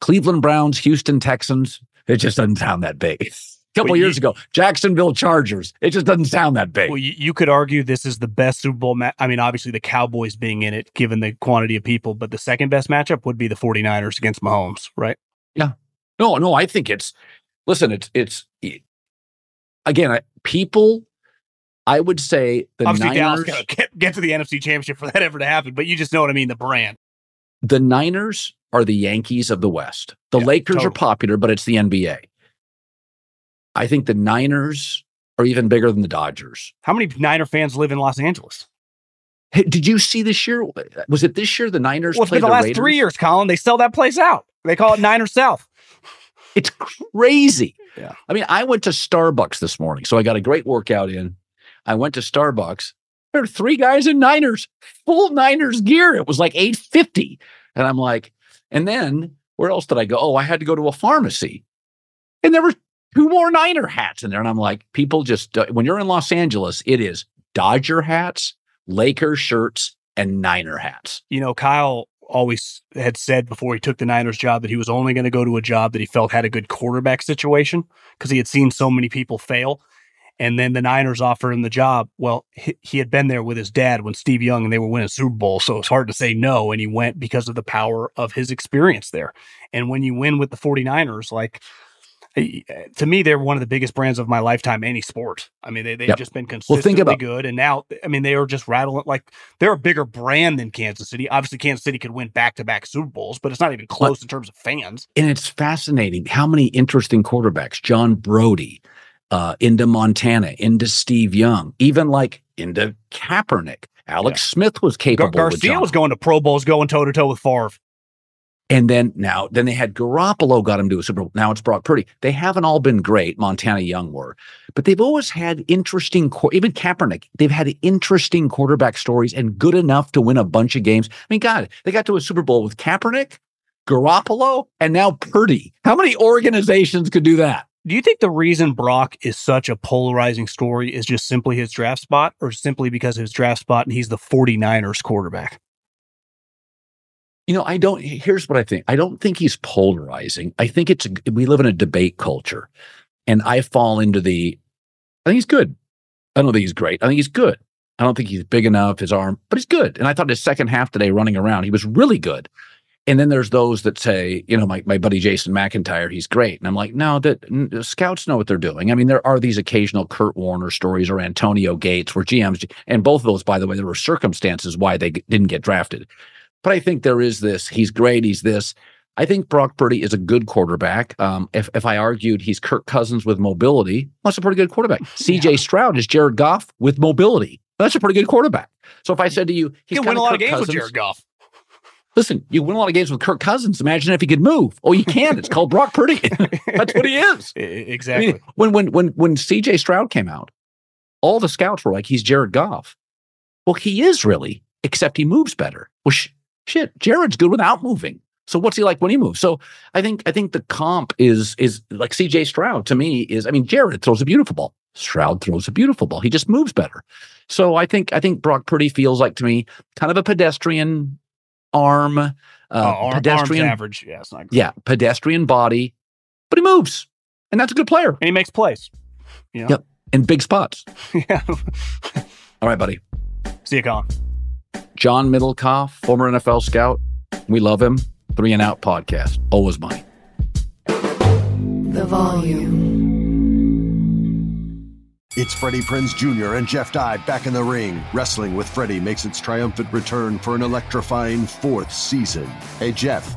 Cleveland Browns, Houston Texans, it just doesn't sound that big A <laughs> couple well, years you, ago, Jacksonville Chargers. It just doesn't sound that big. Well, you, you could argue this is the best Super Bowl. Ma- I mean, obviously the Cowboys being in it, given the quantity of people, but the second best matchup would be the 49ers against Mahomes, right? Yeah. No, no, I think it's, listen, it's, it's, it, again, I, people, I would say the obviously Niners. Dallas get, get to the NFC Championship for that ever to happen, but you just know what I mean, the brand. The Niners are the Yankees of the West. The yeah, Lakers totally. are popular, but it's the NBA. I think the Niners are even bigger than the Dodgers. How many Niner fans live in Los Angeles? Hey, did you see this year? Was it this year the Niners? Well, for the, the last Raiders? three years, Colin, they sell that place out. They call it Niner South. It's crazy. Yeah. I mean, I went to Starbucks this morning, so I got a great workout in. I went to Starbucks. There are three guys in Niners, full Niners gear. It was like 850. And I'm like, and then where else did I go? Oh, I had to go to a pharmacy. And there were two more Niner hats in there. And I'm like, people just, when you're in Los Angeles, it is Dodger hats, Lakers shirts, and Niner hats. You know, Kyle always had said before he took the Niners job that he was only going to go to a job that he felt had a good quarterback situation because he had seen so many people fail. And then the Niners offered him the job. Well, he, he, had been there with his dad when Steve Young and they were winning Super Bowl. So it's hard to say no. And he went because of the power of his experience there. And when you win with the 49ers, like to me, they're one of the biggest brands of my lifetime, any sport. I mean, they, they've yep. just been consistently well, think about, good. And now, I mean, they are just rattling like they're a bigger brand than Kansas City. Obviously, Kansas City could win back to back Super Bowls, but it's not even close in terms of fans. And it's fascinating how many interesting quarterbacks, John Brodie, uh, into Montana, into Steve Young, even like into Kaepernick. Alex yeah. Smith was capable. Gar- Garcia was going to Pro Bowls, going toe to toe with Favre. And then now, then they had Garoppolo got him to a Super Bowl. Now it's Brock Purdy. They haven't all been great. Montana Young were, but they've always had interesting. Even Kaepernick, they've had interesting quarterback stories and good enough to win a bunch of games. I mean, God, they got to a Super Bowl with Kaepernick, Garoppolo, and now Purdy. How many organizations could do that? Do you think the reason Brock is such a polarizing story is just simply his draft spot or simply because of his draft spot and he's the 49ers quarterback? You know, I don't. Here's what I think. I don't think he's polarizing. I think it's we live in a debate culture, and I fall into the. I think he's good. I don't think he's great. I think he's good. I don't think he's big enough, his arm, but he's good. And I thought his second half today running around, he was really good. And then there's those that say, you know, my, my buddy Jason McIntyre, he's great. And I'm like, no, that scouts know what they're doing. I mean, there are these occasional Kurt Warner stories or Antonio Gates where GMs, and both of those, by the way, there were circumstances why they didn't get drafted. But I think there is this. He's great. He's this. I think Brock Purdy is a good quarterback. Um, if if I argued he's Kirk Cousins with mobility, that's a pretty good quarterback. <laughs> C.J. Yeah. Stroud is Jared Goff with mobility. That's a pretty good quarterback. So if I said to you, he's win a lot Kirk of games Cousins, with Jared Goff. <laughs> Listen, you win a lot of games with Kirk Cousins. Imagine if he could move. Oh, you can. It's called Brock Purdy. <laughs> That's what he is. Exactly. I mean, when when when when C.J. Stroud came out, all the scouts were like, he's Jared Goff. Well, he is really, except he moves better. Well, sh- Shit, Jared's good without moving. So what's he like when he moves? So I think I think the comp is is like CJ Stroud to me is I mean Jared throws a beautiful ball. Stroud throws a beautiful ball. He just moves better. So I think I think Brock Purdy feels like to me kind of a pedestrian arm, uh, Oh, arm- pedestrian average. Yeah, it's not yeah, pedestrian body, but he moves, and that's a good player And he makes plays. You know? Yep. in big spots. <laughs> yeah. All right, buddy. See you, Colin. John Middlekauff, former NFL scout. We love him. Three and Out podcast. Always money. The volume. It's Freddie Prinze Jr. and Jeff Dye back in the ring. Wrestling with Freddie makes its triumphant return for an electrifying fourth season. Hey, Jeff,